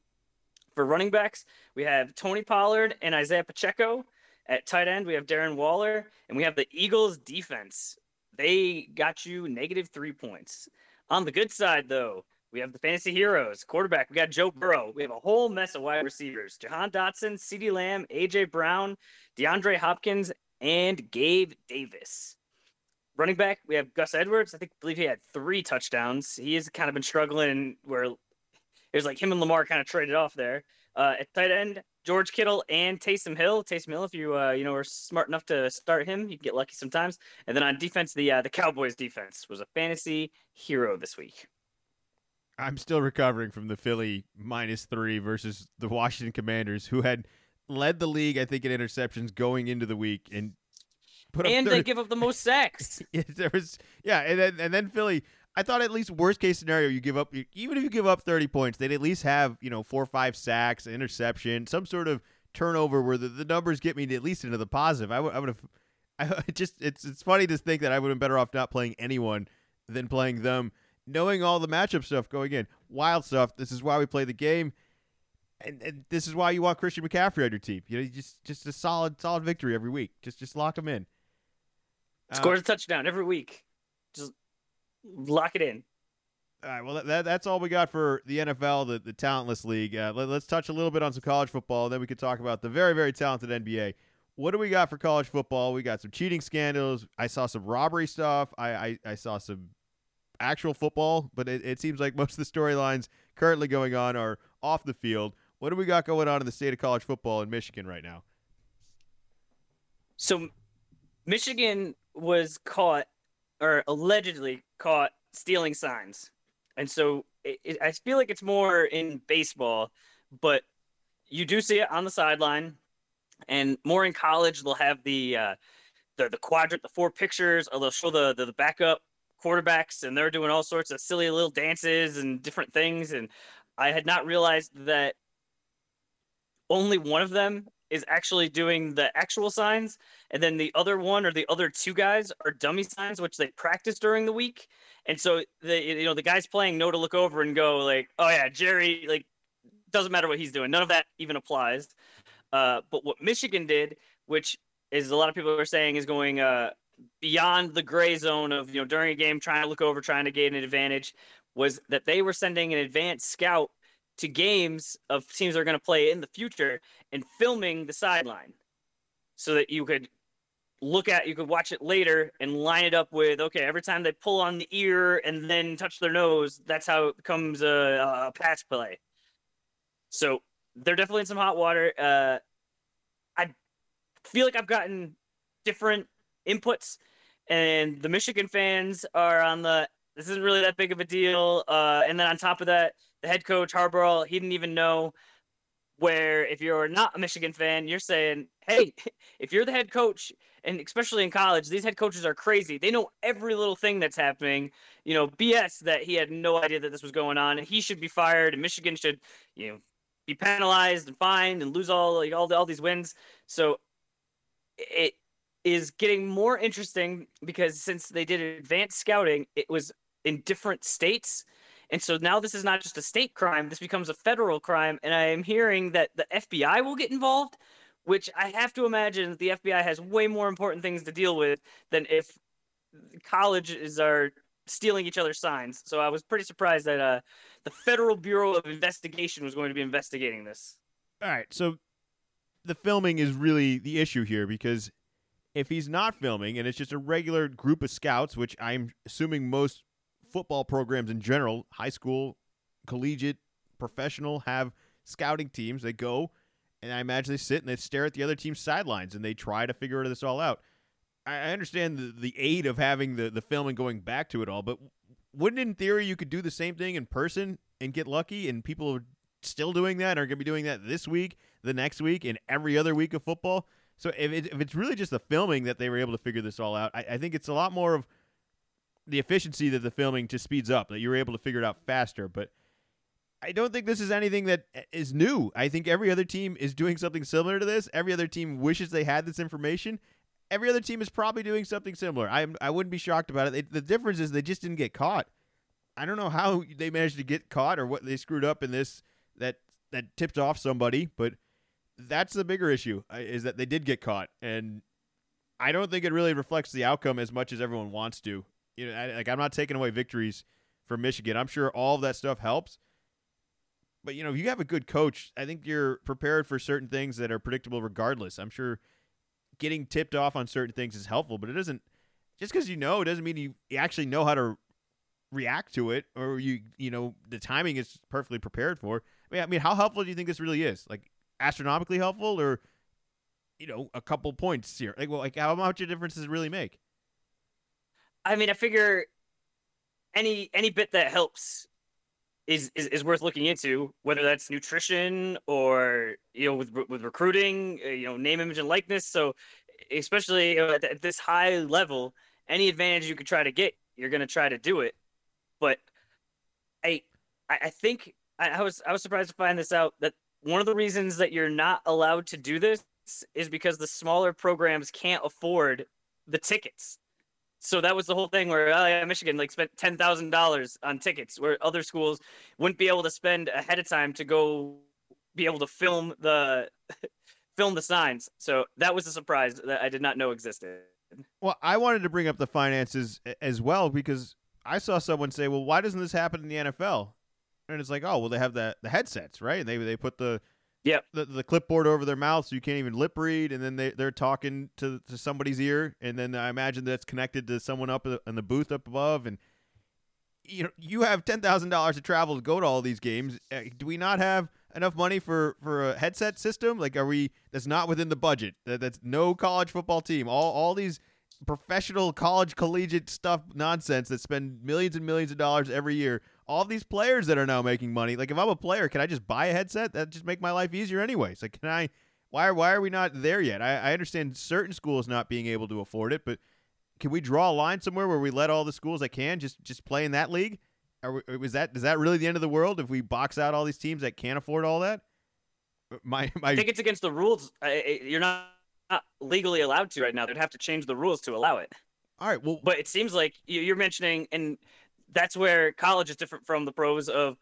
For running backs, we have Tony Pollard and Isaiah Pacheco. At tight end, we have Darren Waller, and we have the Eagles defense. They got you negative three points. On the good side, though, we have the fantasy heroes. Quarterback, we got Joe Burrow. We have a whole mess of wide receivers. Jahan Dotson, CeeDee Lamb, AJ Brown, DeAndre Hopkins, and Gabe Davis. Running back, we have Gus Edwards. I think believe he had three touchdowns. He has kind of been struggling where it was like him and Lamar kind of traded off there. Uh, at tight end, George Kittle and Taysom Hill. Taysom Hill, if you uh, you know are smart enough to start him, you can get lucky sometimes. And then on defense, the uh, the Cowboys defense was a fantasy hero this week. I'm still recovering from the Philly minus three versus the Washington Commanders, who had led the league, I think, in interceptions going into the week and put up And 30 they give up the most sacks. Yeah, there was yeah, and then and then Philly. I thought at least worst case scenario, you give up even if you give up thirty points, they'd at least have you know four or five sacks, interception, some sort of turnover where the, the numbers get me at least into the positive. I would I would have. I just it's it's funny to think that I would have been better off not playing anyone than playing them, knowing all the matchup stuff going in, wild stuff. This is why we play the game. And, and this is why you want Christian McCaffrey on your team. You know, just just a solid solid victory every week. Just just lock him in. Uh, Scores a touchdown every week. Just lock it in. All right, well, that, that's all we got for the NFL, the, the talentless league. Uh, let, us touch a little bit on some college football, then we could talk about the very, very talented NBA. What do we got for college football? We got some cheating scandals. I saw some robbery stuff. I, I, I saw some actual football, but it, it seems like most of the storylines currently going on are off the field. What do we got going on in the state of college football in Michigan right now? So, Michigan was caught, or allegedly caught, stealing signs, and so it, it, I feel like it's more in baseball, but you do see it on the sideline, and more in college. They'll have the uh, the the quadrant, the four pictures, or they'll show the, the the backup quarterbacks, and they're doing all sorts of silly little dances and different things. And I had not realized that only one of them is actually doing the actual signs, and then the other one or the other two guys are dummy signs, which they practice during the week. And so the you know the guys playing know to look over and go like, oh yeah, Jerry like doesn't matter what he's doing. None of that even applies. Uh, but what Michigan did, which is a lot of people are saying is going uh, beyond the gray zone of you know during a game trying to look over, trying to gain an advantage, was that they were sending an advanced scout to games of teams that are going to play in the future and filming the sideline so that you could look at you could watch it later and line it up with okay every time they pull on the ear and then touch their nose that's how it becomes a, a pass play so they're definitely in some hot water uh i feel like I've gotten different inputs, and the Michigan fans are on the this isn't really that big of a deal. Uh, and then on top of that, the head coach Harbaugh, he didn't even know where if you're not a Michigan fan, you're saying, hey, if you're the head coach, and especially in college, these head coaches are crazy. They know every little thing that's happening. You know, BS that he had no idea that this was going on, and he should be fired, and Michigan should, you know, be penalized and fined and lose all like all the, all these wins. So it is getting more interesting because since they did advanced scouting, it was in different states and so now this is not just a state crime, this becomes a federal crime. And I am hearing that the FBI will get involved, which I have to imagine the FBI has way more important things to deal with than if colleges are stealing each other's signs. So I was pretty surprised that uh, the Federal Bureau of Investigation was going to be investigating this. All right. So the filming is really the issue here because if he's not filming and it's just a regular group of scouts, which I'm assuming most football programs in general, high school, collegiate, professional, have scouting teams. They go and I imagine they sit and they stare at the other team's sidelines and they try to figure this all out. I understand the, the aid of having the, the film and going back to it all, but wouldn't in theory you could do the same thing in person and get lucky and people are still doing that and are going to be doing that this week, the next week, and every other week of football? So if, it, if it's really just the filming that they were able to figure this all out, I, I think it's a lot more of – the efficiency that the filming just speeds up, that you're able to figure it out faster. But I don't think this is anything that is new. I think every other team is doing something similar to this. Every other team wishes they had this information. Every other team is probably doing something similar. I I wouldn't be shocked about it. They, the difference is they just didn't get caught. I don't know how they managed to get caught or what they screwed up in this that that tipped off somebody, but that's the bigger issue uh, is that they did get caught and I don't think it really reflects the outcome as much as everyone wants to you know, I, like I'm not taking away victories from Michigan. I'm sure all of that stuff helps. But you know, if you have a good coach, I think you're prepared for certain things that are predictable regardless. I'm sure getting tipped off on certain things is helpful, but it doesn't just because you know it doesn't mean you, actually know how to react to it or you you know the timing is perfectly prepared for. I mean, I mean, how helpful do you think this really is? Like astronomically helpful, or you know, a couple points here? Like, well, like how much a difference does it really make? I mean, I figure any any bit that helps is, is, is worth looking into, whether that's nutrition or you know with with recruiting, uh, you know, name, image, and likeness. So, especially at, at this high level, any advantage you could try to get, you're going to try to do it. But I I think I, I was I was surprised to find this out that one of the reasons that you're not allowed to do this is because the smaller programs can't afford the tickets. So that was the whole thing where uh, Michigan like spent ten thousand dollars on tickets, where other schools wouldn't be able to spend ahead of time to go be able to film the film the signs. So that was a surprise that I did not know existed. Well, I wanted to bring up the finances as well because I saw someone say, "Well, why doesn't this happen in the NFL?" And it's like, "Oh, well, they have the the headsets, right? And they they put the yeah the, the clipboard over their mouth so you can't even lip read and then they, they're talking to, to somebody's ear and then i imagine that's connected to someone up in the booth up above and you know you have $10000 to travel to go to all these games. Uh, do we not have enough money for for a headset system? Like are we that's not within the budget. That, that's no college football team. All all these professional college collegiate stuff nonsense that spend millions and millions of dollars every year all these players that are now making money. Like if I'm a player, can I just buy a headset? That just make my life easier anyways. Like can I? Why why are we not there yet? I, I understand certain schools not being able to afford it, but can we draw a line somewhere where we let all the schools that can just just play in that league? Or was that is that really the end of the world if we box out all these teams that can't afford all that? My, my I think it's against the rules. You're not, not legally allowed to right now. They'd have to change the rules to allow it. All right. Well, but it seems like you're mentioning, and that's where college is different from the pros of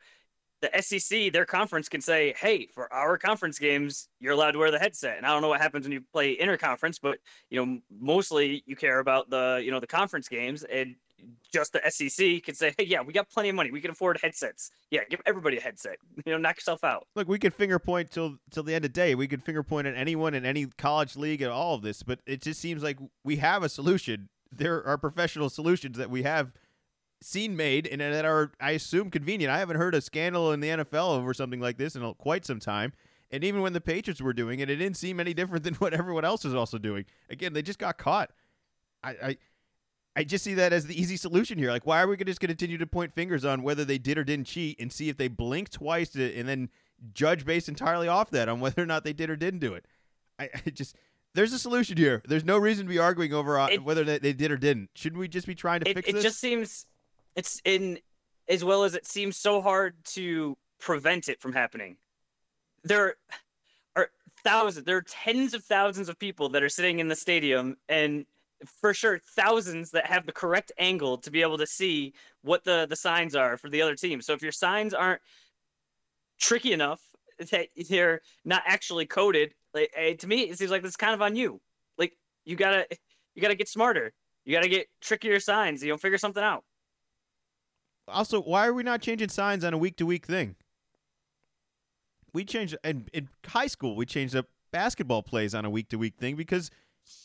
the SEC, their conference can say, "Hey, for our conference games, you're allowed to wear the headset." And I don't know what happens when you play interconference, but you know, mostly you care about the you know the conference games, and just the SEC can say, "Hey, yeah, we got plenty of money. We can afford headsets. Yeah, give everybody a headset. You know, knock yourself out." Look, we could finger point till till the end of the day. We could finger point at anyone in any college league at all of this, but it just seems like we have a solution. There are professional solutions that we have seen made and that are, I assume, convenient. I haven't heard a scandal in the NFL over something like this in quite some time. And even when the Patriots were doing it, it didn't seem any different than what everyone else was also doing. Again, they just got caught. I, I, I just see that as the easy solution here. Like, why are we just going to continue to point fingers on whether they did or didn't cheat and see if they blink twice and then judge based entirely off that on whether or not they did or didn't do it? I, I just there's a solution here. There's no reason to be arguing over uh, it, whether they, they, did or didn't. Shouldn't we just be trying to it, fix it this? It just seems it's in as well as it seems so hard to prevent it from happening. There are thousands, there are tens of thousands of people that are sitting in the stadium, and for sure, thousands that have the correct angle to be able to see what the the signs are for the other team. So if your signs aren't tricky enough that they're not actually coded, like eh, to me, it seems like it's kind of on you. Like you gotta you gotta get smarter. You gotta get trickier signs. You know, figure something out. Also, why are we not changing signs on a week to week thing? We changed in, in high school. We changed up basketball plays on a week to week thing because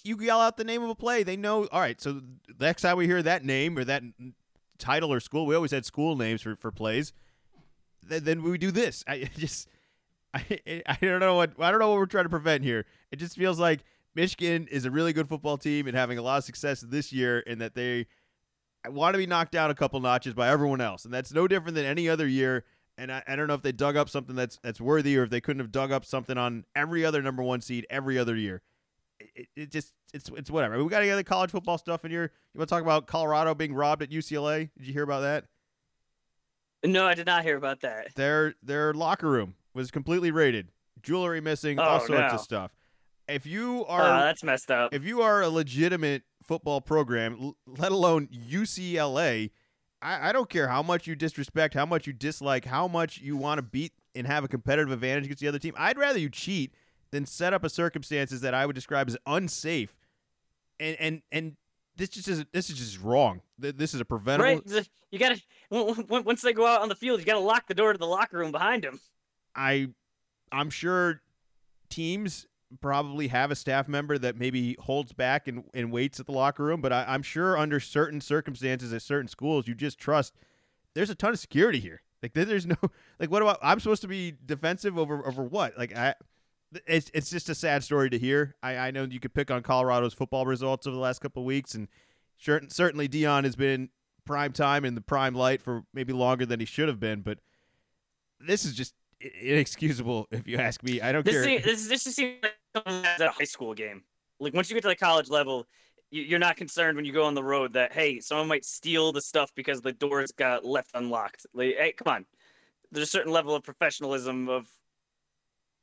you yell out the name of a play. They know. All right, so the next time we hear that name or that title or school, we always had school names for for plays. Then, then we do this. I just. I, I don't know what I don't know what we're trying to prevent here. It just feels like Michigan is a really good football team and having a lot of success this year, and that they want to be knocked down a couple notches by everyone else, and that's no different than any other year. And I, I, don't know if they dug up something that's that's worthy, or if they couldn't have dug up something on every other number one seed every other year. It, it just it's it's whatever. I mean, we got any other college football stuff in here. You want to talk about Colorado being robbed at UCLA? Did you hear about that? No, I did not hear about that. Their their locker room was completely raided, jewelry missing, oh, all sorts no. of stuff. If you are uh, that's messed up. If you are a legitimate football program, let alone UCLA, I, I don't care how much you disrespect, how much you dislike, how much you want to beat and have a competitive advantage against the other team. I'd rather you cheat than set up a circumstances that I would describe as unsafe. And and and this just is this is just wrong. This is a preventable. Right, you gotta once they go out on the field, you gotta lock the door to the locker room behind them. I, I'm sure teams probably have a staff member that maybe holds back and, and waits at the locker room. But I, am sure under certain circumstances at certain schools, you just trust there's a ton of security here. Like there's no like what about I'm supposed to be defensive over over what? Like I it's it's just a sad story to hear. I, I know you could pick on Colorado's football results over the last couple of weeks, and sure, certainly Deion has been prime time in the prime light for maybe longer than he should have been. But this is just inexcusable if you ask me. I don't this care. Seems, this this just seems like a high school game. Like once you get to the college level, you're not concerned when you go on the road that hey, someone might steal the stuff because the doors got left unlocked. Like, hey, come on. There's a certain level of professionalism of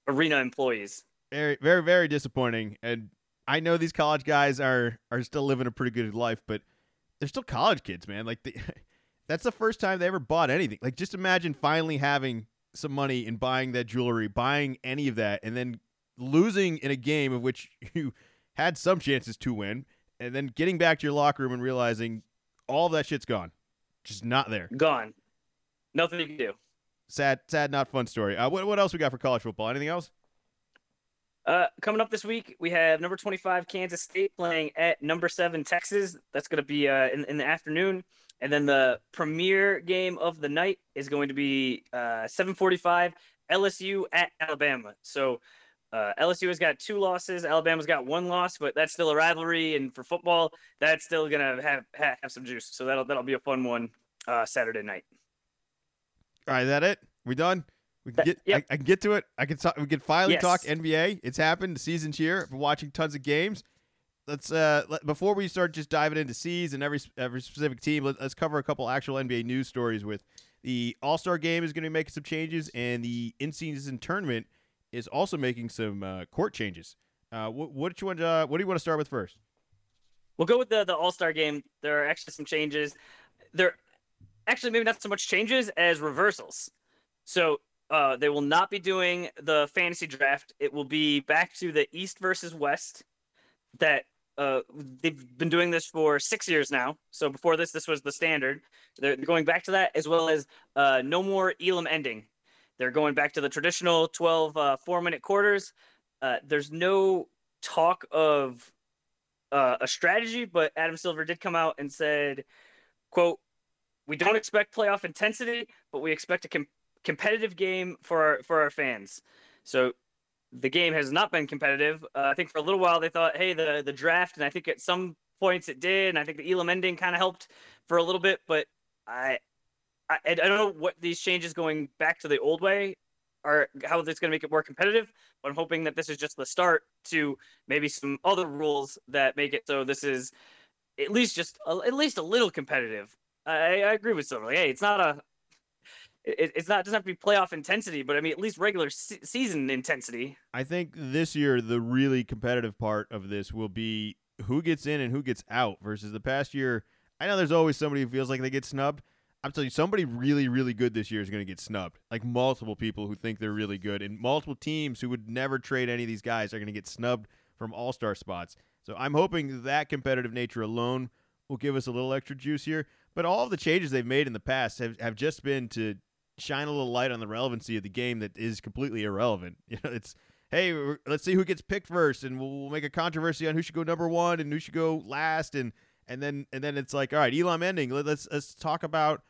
arena employees. Very, very, very disappointing. And I know these college guys are are still living a pretty good life, but they're still college kids, man. Like, the, that's the first time they ever bought anything. Like, just imagine finally having some money and buying that jewelry, buying any of that, and then losing in a game of which you had some chances to win, and then getting back to your locker room and realizing all that shit's gone, just not there, gone, nothing you can do. Sad, sad, not fun story. Uh, what what else we got for college football? Anything else? Uh, coming up this week, we have number 25 Kansas State playing at number seven Texas. That's going to be uh, in, in the afternoon. And then the premier game of the night is going to be uh, 7:45 LSU at Alabama. So uh, LSU has got two losses. Alabama's got one loss, but that's still a rivalry. And for football, that's still gonna have have, have some juice. So that'll that'll be a fun one uh, Saturday night. All right, is that it? We done? We can get. Yep. I, I, can get to it. I can talk. We can finally yes. talk NBA. It's happened. The season's here. I've been watching tons of games. Let's uh let, before we start just diving into C's and every every specific team. Let, us cover a couple actual NBA news stories. With the All Star Game is going to be making some changes, and the in season tournament is also making some uh, court changes. Uh, what what do you want? Uh, what do you want to start with first? We'll go with the the All Star Game. There are actually some changes. There actually maybe not so much changes as reversals. So uh, they will not be doing the fantasy draft. It will be back to the East versus West. That uh, they've been doing this for six years now. So before this, this was the standard. They're going back to that as well as uh, no more Elam ending. They're going back to the traditional 12 uh, four minute quarters. Uh, there's no talk of uh, a strategy, but Adam Silver did come out and said, "quote We don't expect playoff intensity, but we expect a com- competitive game for our, for our fans." So the game has not been competitive. Uh, I think for a little while they thought, hey, the the draft, and I think at some points it did, and I think the Elam ending kind of helped for a little bit, but I, I I don't know what these changes going back to the old way are how it's going to make it more competitive. But I'm hoping that this is just the start to maybe some other rules that make it so this is at least just a, at least a little competitive. I, I agree with Silver. Like, hey, it's not a it, it's not it doesn't have to be playoff intensity, but I mean at least regular se- season intensity. I think this year the really competitive part of this will be who gets in and who gets out versus the past year. I know there's always somebody who feels like they get snubbed. I'm telling you, somebody really, really good this year is going to get snubbed. Like multiple people who think they're really good, and multiple teams who would never trade any of these guys are going to get snubbed from All Star spots. So I'm hoping that competitive nature alone will give us a little extra juice here. But all of the changes they've made in the past have, have just been to shine a little light on the relevancy of the game that is completely irrelevant. You know, it's hey, let's see who gets picked first, and we'll, we'll make a controversy on who should go number one and who should go last, and and then and then it's like, all right, Elam ending. Let's let's talk about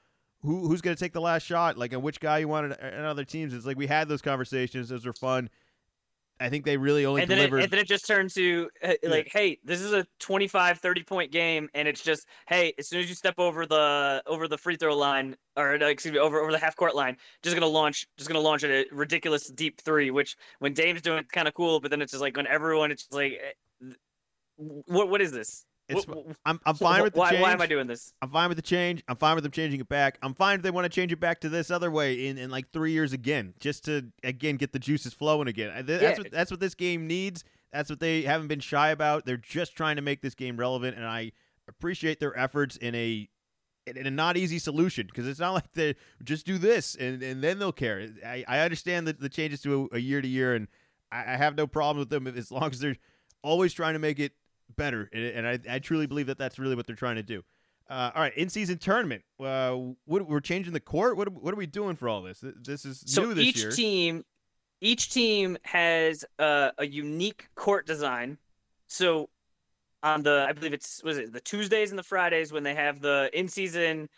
who who's going to take the last shot, like and which guy you wanted in other teams. It's like we had those conversations; those were fun. I think they really only and then, delivered. It, and then it just turned to uh, like, yeah. hey, this is a 25, 30 point game, and it's just, hey, as soon as you step over the over the free throw line, or excuse me, over over the half court line, just gonna launch, just gonna launch a ridiculous deep three. Which when Dame's doing, it's kind of cool, but then it's just like when everyone, it's like, eh, what what is this? It's, I'm, I'm fine with the why, change. Why am I doing this? I'm fine with the change. I'm fine with them changing it back. I'm fine if they want to change it back to this other way in, in like three years again, just to again get the juices flowing again. That's yeah. what that's what this game needs. That's what they haven't been shy about. They're just trying to make this game relevant, and I appreciate their efforts in a in a not easy solution because it's not like they just do this and, and then they'll care. I, I understand the, the changes to a, a year to year, and I, I have no problem with them as long as they're always trying to make it better, and I, I truly believe that that's really what they're trying to do. Uh, all right, in season tournament. Uh, what we're changing the court. What what are we doing for all this? This is so new this each year. team, each team has a, a unique court design. So on the I believe it's was it the Tuesdays and the Fridays when they have the in season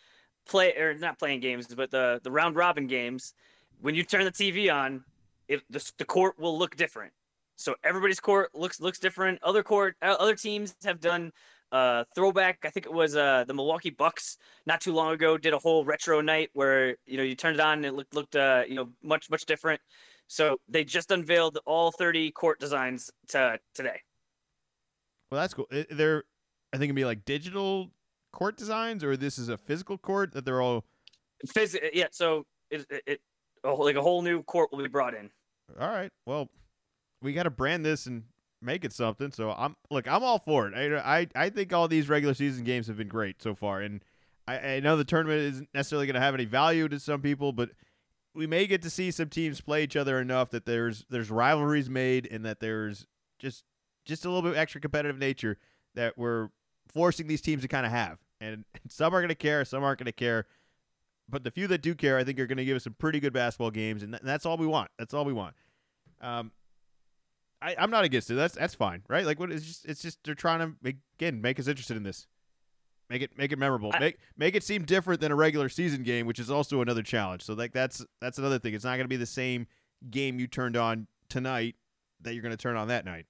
play or not playing games, but the the round robin games. When you turn the TV on, it the, the court will look different. So everybody's court looks looks different. Other court other teams have done uh throwback. I think it was uh the Milwaukee Bucks not too long ago did a whole retro night where you know you turned it on and it looked looked uh you know much much different. So they just unveiled all 30 court designs to today. Well, that's cool. They're I think it'd be like digital court designs or this is a physical court that they're all Phys- yeah, so it, it, it like a whole new court will be brought in. All right. Well, we got to brand this and make it something. So I'm look, I'm all for it. I, I, I think all these regular season games have been great so far, and I, I know the tournament isn't necessarily going to have any value to some people, but we may get to see some teams play each other enough that there's there's rivalries made and that there's just just a little bit extra competitive nature that we're forcing these teams to kind of have. And some are going to care, some aren't going to care. But the few that do care, I think, are going to give us some pretty good basketball games, and, th- and that's all we want. That's all we want. Um, I, I'm not against it. That's that's fine, right? Like what? It's just it's just they're trying to make, again make us interested in this, make it make it memorable, I, make make it seem different than a regular season game, which is also another challenge. So like that's that's another thing. It's not going to be the same game you turned on tonight that you're going to turn on that night.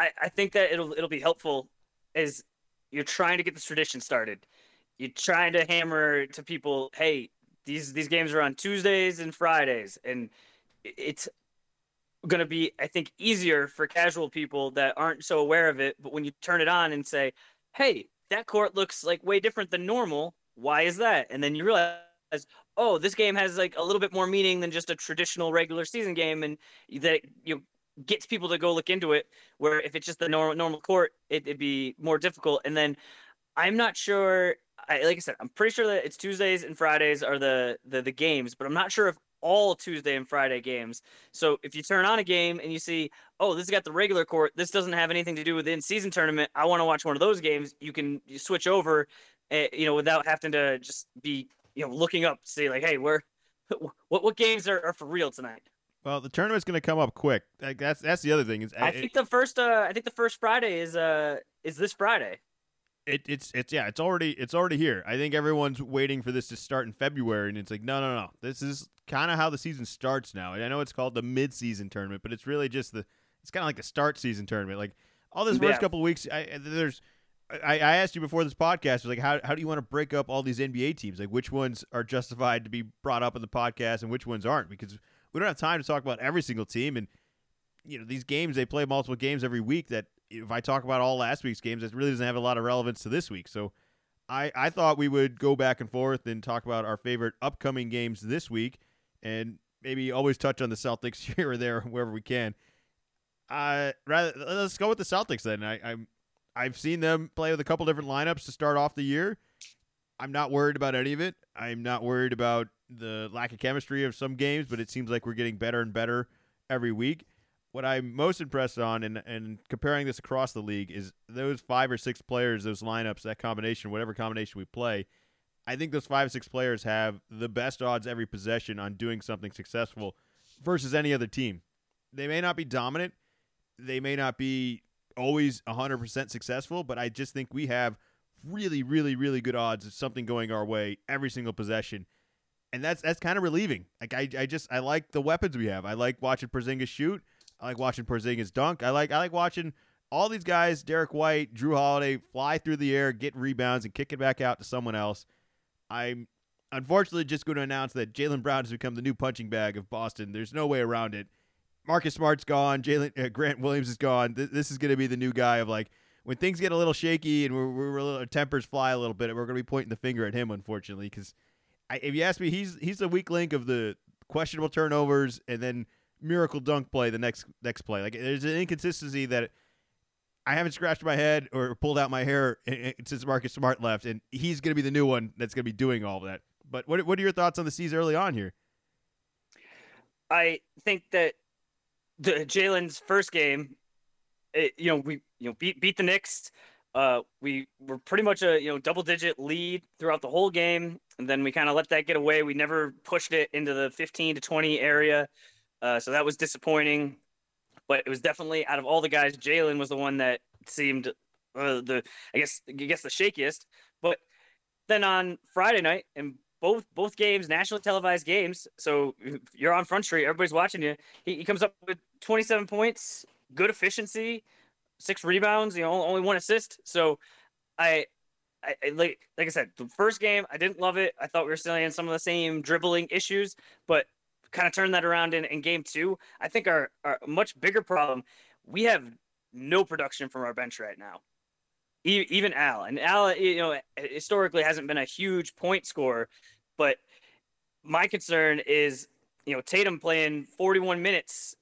I, I think that it'll it'll be helpful as you're trying to get this tradition started. You're trying to hammer to people, hey, these these games are on Tuesdays and Fridays, and it's going to be, I think, easier for casual people that aren't so aware of it. But when you turn it on and say, hey, that court looks like way different than normal, why is that? And then you realize, oh, this game has like a little bit more meaning than just a traditional regular season game. And that you know, gets people to go look into it. Where if it's just the normal, normal court, it, it'd be more difficult. And then I'm not sure. I, like I said, I'm pretty sure that it's Tuesdays and Fridays are the, the the games, but I'm not sure if all Tuesday and Friday games. So if you turn on a game and you see, oh, this has got the regular court, this doesn't have anything to do with the in-season tournament. I want to watch one of those games. You can switch over, uh, you know, without having to just be, you know, looking up, see like, hey, where, what what games are, are for real tonight? Well, the tournament's going to come up quick. Like that's that's the other thing is I think the first uh I think the first Friday is uh is this Friday. It, it's it's yeah, it's already it's already here. I think everyone's waiting for this to start in February, and it's like no, no, no. This is kind of how the season starts now. I know it's called the mid-season tournament, but it's really just the it's kind of like the start season tournament. Like all this first Yeah. couple of weeks, I, there's I, I asked you before this podcast, was like how how do you want to break up all these NBA teams? Like which ones are justified to be brought up in the podcast and which ones aren't? Because we don't have time to talk about every single team, and you know these games they play multiple games every week. That if I talk about all last week's games, it really doesn't have a lot of relevance to this week. So. I, I thought we would go back and forth and talk about our favorite upcoming games this week and maybe always touch on the Celtics here or there wherever we can. Uh, rather let's go with the Celtics then. I, I'm I've seen them play with a couple different lineups to start off the year. I'm not worried about any of it. I'm not worried about the lack of chemistry of some games, but it seems like we're getting better and better every week. What I'm most impressed on, and, and comparing this across the league, is those five or six players, those lineups, that combination, whatever combination we play. I think those five or six players have the best odds every possession on doing something successful versus any other team. They may not be dominant, they may not be always 100% successful, but I just think we have really, really, really good odds of something going our way every single possession. And that's that's kind of relieving. Like I, I just I like the weapons we have. I like watching Porzingis shoot. I like watching Porzingis dunk. I like I like watching all these guys, Derrick White, Jrue Holiday, fly through the air, get rebounds, and kick it back out to someone else. I'm unfortunately just going to announce that Jaylen Brown has become the new punching bag of Boston. There's no way around it. Marcus Smart's gone. Jalen uh, Grant Williams is gone. Th- this is going to be the new guy of like when things get a little shaky and we're, we're a little, our tempers fly a little bit. We're going to be pointing the finger at him, unfortunately, because if you ask me, he's he's the weak link of the questionable turnovers and then miracle dunk play the next next play. Like there's an inconsistency that I haven't scratched my head or pulled out my hair eh, eh, since Marcus Smart left, and he's going to be the new one that's going to be doing all that. But what what are your thoughts on the C's early on here? I think that the Jaylen's first game, it, you know, we you know beat beat the Knicks. Uh, we were pretty much a you know double digit lead throughout the whole game, and then we kind of let that get away. We never pushed it into the 15 to 20 area, uh, so that was disappointing. But it was definitely out of all the guys, Jaylen was the one that seemed uh, the I guess I guess the shakiest. But then on Friday night, and both both games, nationally televised games. So you're on Front Street, everybody's watching you. He, he comes up with 27 points, good efficiency, six rebounds, you know, only one assist. So I, I, I like like I said, the first game I didn't love it. I thought we were still in some of the same dribbling issues, but kind of turned that around in, in game two. I think our, our much bigger problem, we have no production from our bench right now. E- even Al and Al, you know, historically hasn't been a huge point scorer, but my concern is, you know, Tatum playing 41 minutes.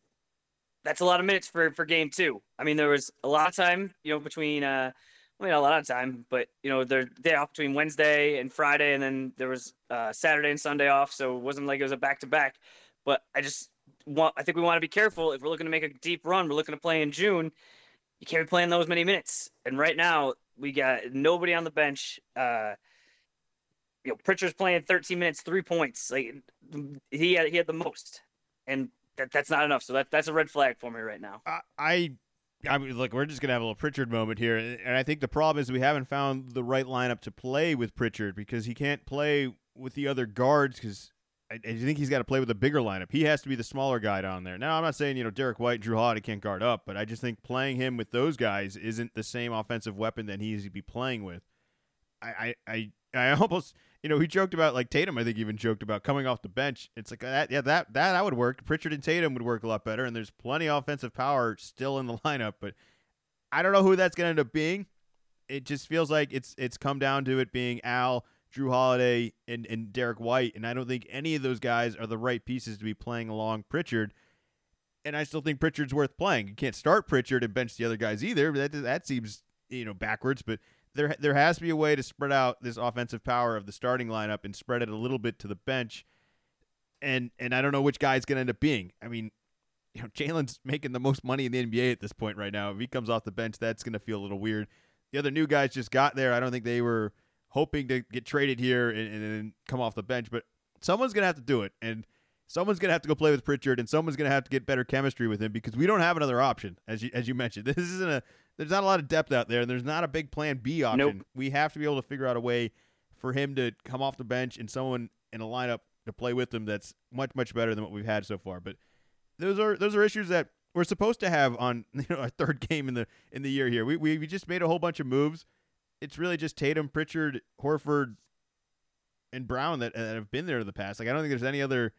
That's a lot of minutes for for game two. I mean, there was a lot of time, you know, between uh, I mean, a lot of time, but you know, their day off between Wednesday and Friday, and then there was uh, Saturday and Sunday off, so it wasn't like it was a back to back. But I just want, I think we want to be careful if we're looking to make a deep run. We're looking to play in June. You can't be playing those many minutes. And right now, we got nobody on the bench. Uh, you know, Pritchard's playing 13 minutes, three points. Like he had, he had the most, and that that's not enough. So that that's a red flag for me right now. I, I mean, look, we're just gonna have a little Pritchard moment here, and I think the problem is we haven't found the right lineup to play with Pritchard because he can't play with the other guards because. I, I think he's got to play with a bigger lineup. He has to be the smaller guy down there. Now, I'm not saying you know Derrick White, and Jrue Holiday can't guard up, but I just think playing him with those guys isn't the same offensive weapon that he needs to be playing with. I, I, I, I almost, you know, he joked about like Tatum. I think even joked about coming off the bench. It's like that, yeah, that that I would work. Pritchard and Tatum would work a lot better, and there's plenty of offensive power still in the lineup. But I don't know who that's going to end up being. It just feels like it's it's come down to it being Al, Jrue Holiday, and and Derrick White, and I don't think any of those guys are the right pieces to be playing along Pritchard. And I still think Pritchard's worth playing. You can't start Pritchard and bench the other guys either. That that seems you know backwards, but there there has to be a way to spread out this offensive power of the starting lineup and spread it a little bit to the bench. And and I don't know which guy it's going to end up being. I mean, you know, Jaylen's making the most money in the NBA at this point right now. If he comes off the bench, that's going to feel a little weird. The other new guys just got there. I don't think they were hoping to get traded here and, and, come off the bench, but someone's going to have to do it. And someone's gonna have to go play with Pritchard, and someone's gonna have to get better chemistry with him because we don't have another option, as you as you mentioned. This isn't a there's not a lot of depth out there, and there's not a big Plan B option. Nope. We have to be able to figure out a way for him to come off the bench and someone in a lineup to play with him that's much much better than what we've had so far. But those are those are issues that we're supposed to have on you know our third game in the in the year here. We we, we just made a whole bunch of moves. It's really just Tatum, Pritchard, Horford, and Brown that, that have been there in the past. Like I don't think there's any other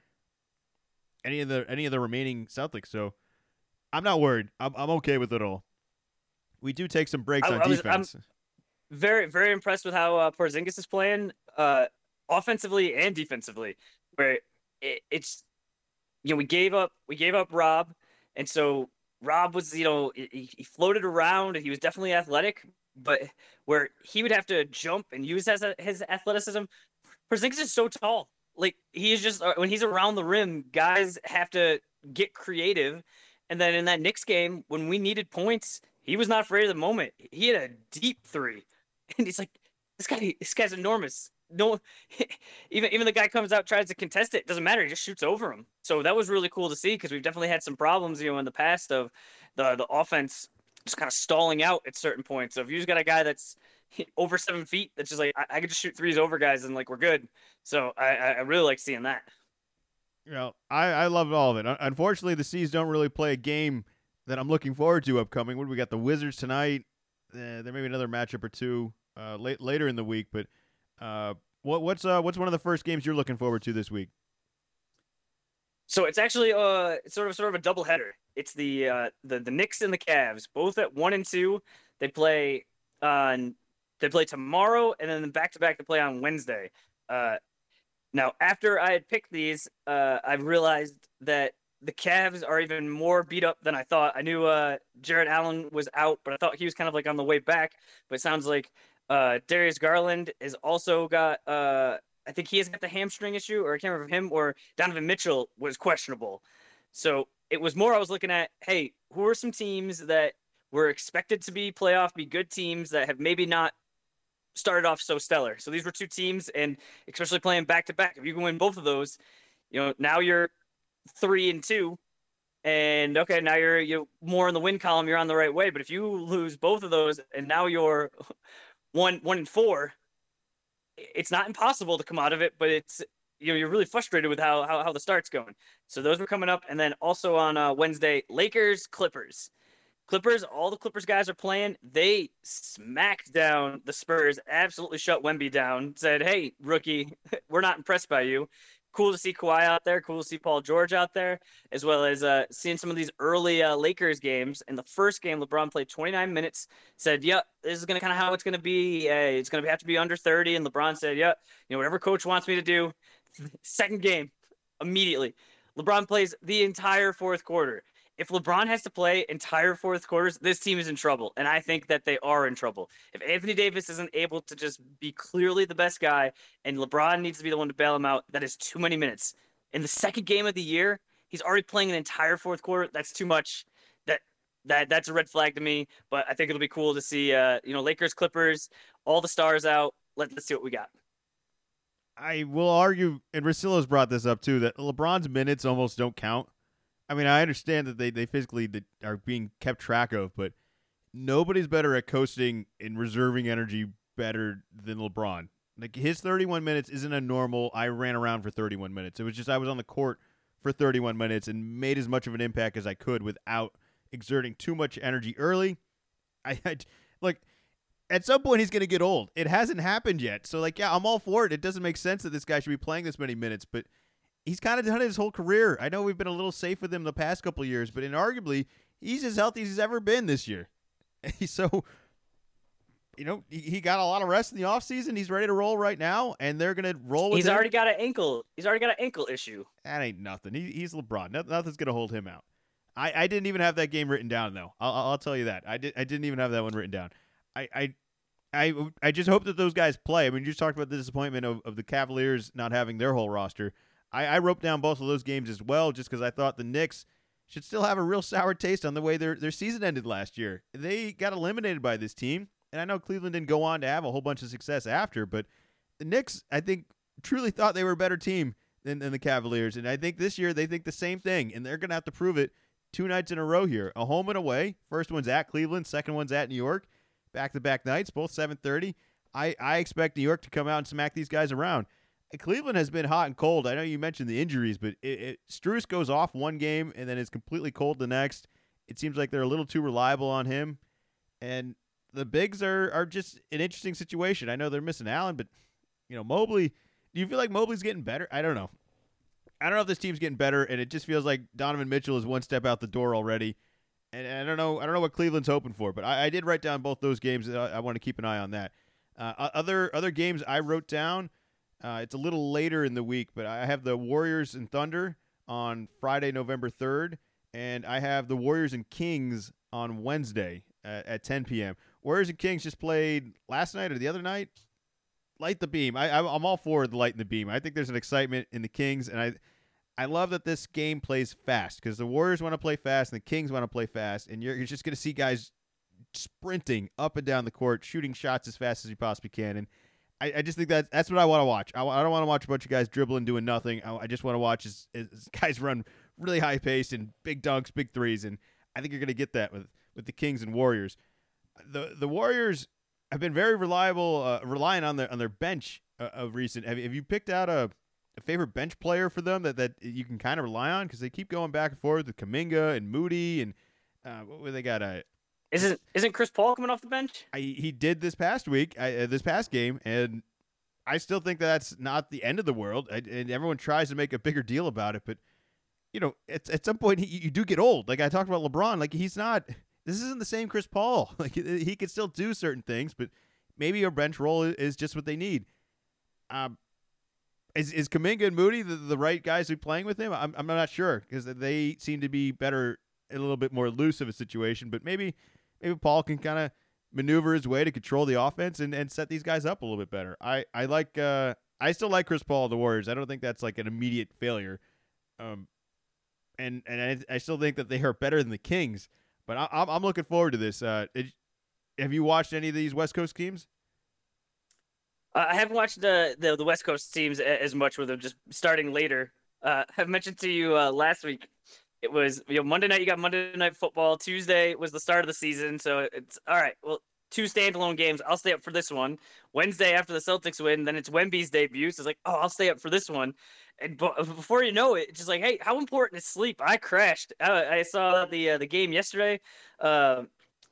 any of the any of the remaining Celtics. So I'm not worried. I'm I'm okay with it all. We do take some breaks I- on I was- I'm- defense. very very impressed with how uh, Porzingis is playing, uh, offensively and defensively. Where it, it's, you know, we gave up we gave up Rob, and so Rob was you know he, he floated around and he was definitely athletic, but where he would have to jump and use his his athleticism, Porzingis is so tall. Like he is just uh, when he's around the rim, guys have to get creative. And then in that Knicks game, when we needed points, he was not afraid of the moment. He had a deep three and he's like, "This guy, this guy's enormous." No, even even the guy comes out tries to contest it. Doesn't matter. He just shoots over him. So that was really cool to see because we've definitely had some problems, you know, in the past of the the offense just kind of stalling out at certain points. So if you just got a guy that's over seven feet, that's just like I, I could just shoot threes over guys and like we're good. So I I really like seeing that. You know, I, I love all of it. Unfortunately, the C's don't really play a game that I'm looking forward to upcoming. What do we got? The Wizards tonight. Uh, there may be another matchup or two uh, late later in the week. But uh, what what's uh, what's one of the first games you're looking forward to this week? So it's actually uh sort of sort of a double header. It's the uh the the Knicks and the Cavs, both at one and two. They play on they play tomorrow and then back to back to play on Wednesday. Uh now after I had picked these, uh I realized that the Cavs are even more beat up than I thought. I knew uh Jarrett Allen was out, but I thought he was kind of like on the way back. But it sounds like uh Darius Garland has also got uh I think he has got the hamstring issue, or I can't remember him or Donovan Mitchell was questionable. So it was more I was looking at, hey, who are some teams that were expected to be playoff, be good teams that have maybe not started off so stellar. So these were two teams, and especially playing back to back, if you can win both of those, you know, now you're three and two. And okay, now you're you more in the win column. You're on the right way. But if you lose both of those, and now you're one one and four, it's not impossible to come out of it, but it's you know you're really frustrated with how how, how the start's going. So those were coming up, and then also on uh, Wednesday, Lakers Clippers. Clippers, all the Clippers guys are playing. They smacked down the Spurs, absolutely shut Wemby down. Said, "Hey, rookie, we're not impressed by you." Cool to see Kawhi out there. Cool to see Paul George out there, as well as uh, seeing some of these early uh, Lakers games. In the first game, LeBron played 29 minutes. Said, "Yep, this is gonna kind of how it's gonna be. Uh, it's gonna have to be under 30." And LeBron said, "Yep, you know whatever coach wants me to do." Second game, immediately, LeBron plays the entire fourth quarter. If LeBron has to play entire fourth quarters, this team is in trouble. And I think that they are in trouble. If Anthony Davis isn't able to just be clearly the best guy and LeBron needs to be the one to bail him out, that is too many minutes. In the second game of the year, he's already playing an entire fourth quarter. That's too much. That that that's a red flag to me. But I think it'll be cool to see uh, you know, Lakers, Clippers, all the stars out. Let, let's see what we got. I will argue, and Rosillo's brought this up too, that LeBron's minutes almost don't count. I mean, I understand that they, they physically are being kept track of, but nobody's better at coasting and reserving energy better than LeBron. Like his 31 minutes isn't a normal. I ran around for 31 minutes. It was just I was on the court for 31 minutes and made as much of an impact as I could without exerting too much energy early. I, I like at some point he's going to get old. It hasn't happened yet. So like yeah, I'm all for it. It doesn't make sense that this guy should be playing this many minutes, but he's kind of done it his whole career. I know we've been a little safe with him the past couple of years, but inarguably he's as healthy as he's ever been this year. so you know, he, he got a lot of rest in the offseason. He's ready to roll right now, and they're going to roll with He's him. already got an ankle. He's already got an ankle issue. That ain't nothing. He, he's LeBron. No, nothing's gonna hold him out. I, I didn't even have that game written down though. I'll, I'll I'll tell you that. I did. I didn't even have that one written down. I I I, I just hope that those guys play. I mean, you just talked about the disappointment of, of the Cavaliers not having their whole roster. I, I wrote down both of those games as well, just because I thought the Knicks should still have a real sour taste on the way their their season ended last year. They got eliminated by this team, and I know Cleveland didn't go on to have a whole bunch of success after, but the Knicks, I think, truly thought they were a better team than, than the Cavaliers, and I think this year they think the same thing, and they're going to have to prove it two nights in a row here. A home and away. First one's at Cleveland. Second one's at New York. Back to back nights, both 7:30. I I expect New York to come out and smack these guys around. Cleveland has been hot and cold. I know you mentioned the injuries, but it, it goes off one game and then is completely cold the next. It seems like they're a little too reliable on him, and the bigs are are just an interesting situation. I know they're missing Allen, but you know Mobley. Do you feel like Mobley's getting better? I don't know. I don't know if this team's getting better, and it just feels like Donovan Mitchell is one step out the door already. And I don't know. I don't know what Cleveland's hoping for, but I, I did write down both those games. I, I want to keep an eye on that. Uh, other other games I wrote down. Uh, it's a little later in the week, but I have the Warriors and Thunder on Friday, November third, and I have the Warriors and Kings on Wednesday at, at 10 p.m. Warriors and Kings just played last night or the other night. Light the beam. I, I'm all for the light in the beam. I think there's an excitement in the Kings, and I I love that this game plays fast because the Warriors want to play fast and the Kings want to play fast, and you're, you're just going to see guys sprinting up and down the court, shooting shots as fast as you possibly can. And I, I just think that that's what I want to watch. I, I don't want to watch a bunch of guys dribbling, doing nothing. I, I just want to watch as, as guys run really high pace and big dunks, big threes. And I think you're going to get that with, with the Kings and Warriors. The the Warriors have been very reliable, uh, relying on their on their bench uh, of recent. Have, have you picked out a, a favorite bench player for them that, that you can kind of rely on because they keep going back and forth with Kuminga and Moody and uh, what were they got a isn't isn't Chris Paul coming off the bench? I, he did this past week, uh, this past game, and I still think that's not the end of the world. I, and everyone tries to make a bigger deal about it, but you know, at at some point he, you do get old. Like I talked about LeBron, like he's not. This isn't the same Chris Paul. Like he can still do certain things, but maybe a bench role is just what they need. Um, is is Kuminga and Moody the, the right guys to be playing with him? I'm I'm not sure because they seem to be better, a little bit more loose of a situation. But maybe maybe Paul can kind of maneuver his way to control the offense and, and set these guys up a little bit better. I I like uh I still like Chris Paul of the Warriors. I don't think that's like an immediate failure. Um, and and I, I still think that they are better than the Kings. But I, I'm I'm looking forward to this. Uh, it, have you watched any of these West Coast teams? Uh, I haven't watched the, the, the West Coast teams as much with them just starting later. Uh, I've mentioned to you uh, last week it was you know Monday night you got Monday night football. Tuesday was the start of the season, so it's all right. Well, two standalone games. I'll stay up for this one. Wednesday after the Celtics win, then it's Wemby's debut. So it's like, oh, I'll stay up for this one. And before you know it, just like, hey, how important is sleep? I crashed. I, I saw the uh, the game yesterday. Uh,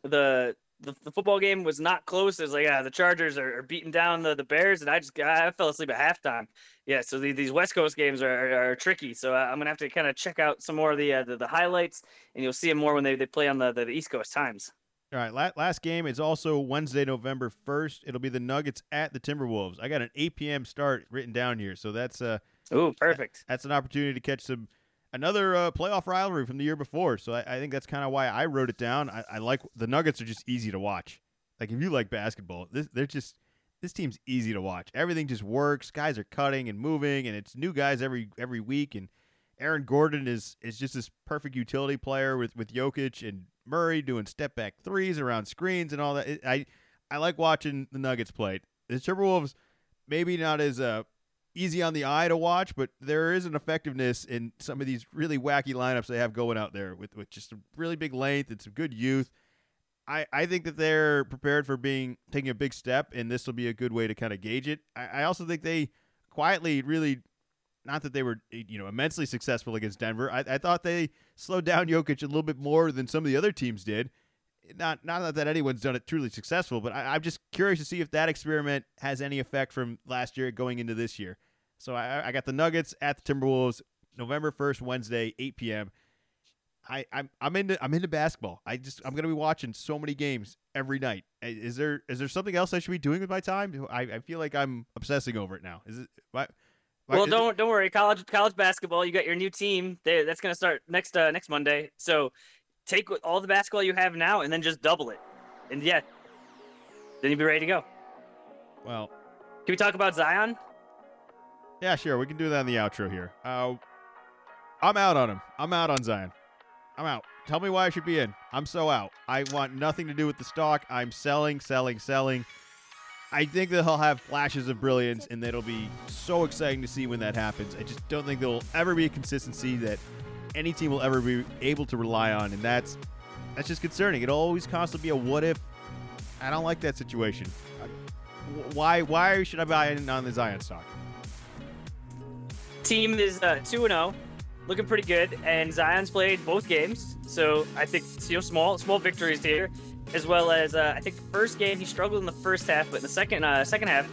the the, the football game was not close. It was like, yeah, the Chargers are, are beating down the, the Bears, and I just I fell asleep at halftime. Yeah, so the, these West Coast games are, are, are tricky. So uh, I'm gonna have to kind of check out some more of the, uh, the, the highlights, and you'll see them more when they, they play on the, the, the East Coast times. All right, last game is also Wednesday, November first. It'll be the Nuggets at the Timberwolves. I got an 8 p.m. start written down here, so that's uh, oh, perfect. that's an opportunity to catch some another uh, playoff rivalry from the year before. So I, I think that's kind of why I wrote it down. I, I, like the Nuggets are just easy to watch. Like if you like basketball, this they're just this team's easy to watch. Everything just works. Guys are cutting and moving, and it's new guys every every week. And Aaron Gordon is is just this perfect utility player with with Jokic and Murray doing step back threes around screens and all that. It, I I like watching the Nuggets play. The Timberwolves maybe not as uh easy on the eye to watch, but there is an effectiveness in some of these really wacky lineups they have going out there with, with just a really big length and some good youth. I, I think that they're prepared for being taking a big step, and this will be a good way to kind of gauge it. I, I also think they quietly really, not that they were eh, you know immensely successful against Denver. I, I thought they slowed down Jokic a little bit more than some of the other teams did. Not not that anyone's done it truly successful, but I, I'm just curious to see if that experiment has any effect from last year going into this year. So I, I got the Nuggets at the Timberwolves November first, Wednesday, eight p.m. I, I'm I'm into I'm into basketball. I just I'm gonna be watching so many games every night. Is there is there something else I should be doing with my time? I, I feel like I'm obsessing over it now. Is it? What, well, don't it, don't worry. College college basketball. You got your new team. There, that's gonna start next uh, next Monday. So take all the basketball you have now and then just double it, and yeah, then you'll be ready to go. Well, can we talk about Zion? Yeah, sure. We can do that in the outro here. Uh, I'm out on him. I'm out on Zion. I'm out. Tell me why I should be in. I'm so out. I want nothing to do with the stock. I'm selling, selling, selling. I think that he'll have flashes of brilliance, and that'll be so exciting to see when that happens. I just don't think there'll ever be a consistency that any team will ever be able to rely on, and that's that's just concerning. It'll always constantly be a what if. I don't like that situation. Why why should I buy in on the Zion stock? Team is uh, two and zero, looking pretty good, and Zion's played both games, so I think you know small small victories here, as well as uh, I think the first game he struggled in the first half, but in the second uh, second half,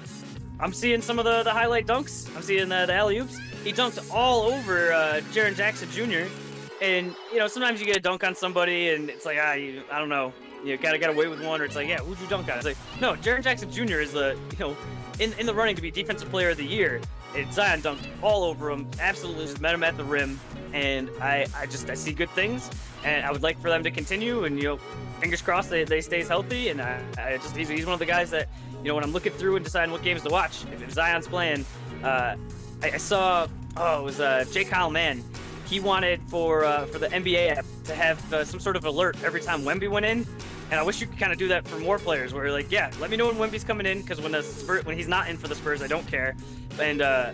I'm seeing some of the, the highlight dunks. I'm seeing the, the alley oops. He dunked all over uh, Jaren Jackson Jr. And you know sometimes you get a dunk on somebody, and it's like ah, you, I don't know, you gotta get away with one, or it's like yeah, who'd you dunk on? It's like no, Jaren Jackson Jr. is the you know in in the running to be Defensive Player of the Year. And Zion dunked all over him, absolutely just met him at the rim, and I, I just I see good things, and I would like for them to continue, and you know, fingers crossed they, they stays healthy, and I, I just he's, he's one of the guys that you know when I'm looking through and deciding what games to watch, if, if Zion's playing, uh, I, I, saw oh it was uh, Jay Kyle Mann, he wanted for uh, for the NBA app to have uh, some sort of alert every time Wemby went in, and I wish you could kind of do that for more players, where you're like, yeah, let me know when Wemby's coming in, because when the when he's not in for the Spurs, I don't care, and uh,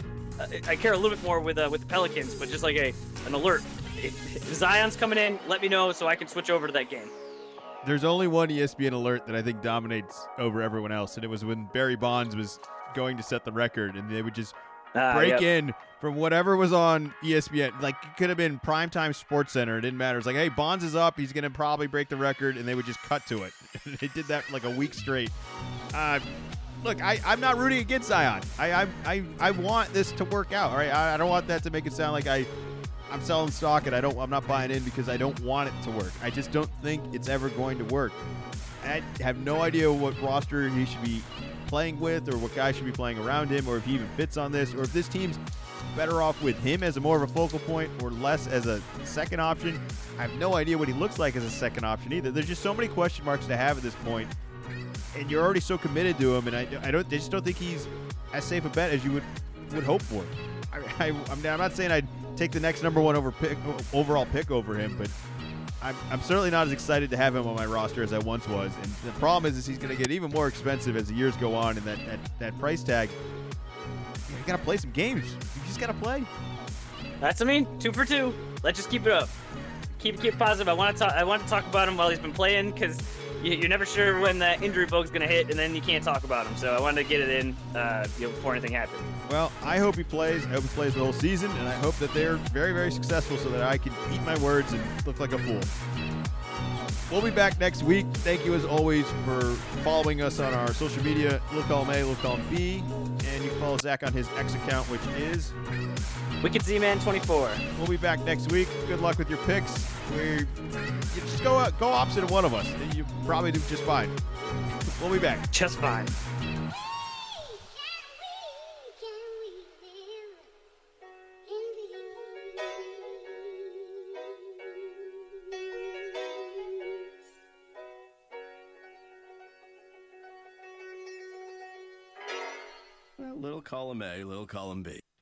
I care a little bit more with uh, with the Pelicans, but just like a an alert. If, Zion's coming in, let me know so I can switch over to that game. There's only one ESPN alert that I think dominates over everyone else, and it was when Barry Bonds was going to set the record, and they would just Ah, break yep. in from whatever was on ESPN. Like it could have been primetime Sports Center. It didn't matter. It's like, hey, Bonds is up. He's gonna probably break the record, and they would just cut to it. they did that for like a week straight. Uh, look, I, I'm not rooting against Zion. I, I I I want this to work out. All right, I, I don't want that to make it sound like I. I'm selling stock and I don't. I'm not buying in because I don't want it to work. I just don't think it's ever going to work. I have no idea what roster he should be playing with, or what guy should be playing around him, or if he even fits on this, or if this team's better off with him as a more of a focal point or less as a second option. I have no idea what he looks like as a second option either. There's just so many question marks to have at this point, and you're already so committed to him, and I, I don't, I just don't think he's as safe a bet as you would would hope for. I, I, I'm, I'm not saying I'd take the next number one over pick, overall pick over him, but I'm, I'm certainly not as excited to have him on my roster as I once was. And the problem is, is he's going to get even more expensive as the years go on, and that that, that price tag. You, got to play some games. You just got to play. That's I mean, two for two. Let's just keep it up. Keep keep positive. I want to talk. I want to talk about him while he's been playing because you're never sure when that injury bug's gonna hit, and then you can't talk about him. So I wanted to get it in uh, you know, before anything happened. Well, I hope he plays. I hope he plays the whole season, and I hope that they're very, very successful so that I can eat my words and look like a fool. We'll be back next week. Thank you, as always, for following us on our social media, Look Column A, look Column B, and you can follow Zach on his X account, which is. Wicked Z Man 24. We'll be back next week. Good luck with your picks. We you just go go opposite of one of us. and You probably do just fine. We'll be back. Just fine. Well, little column A, little column B.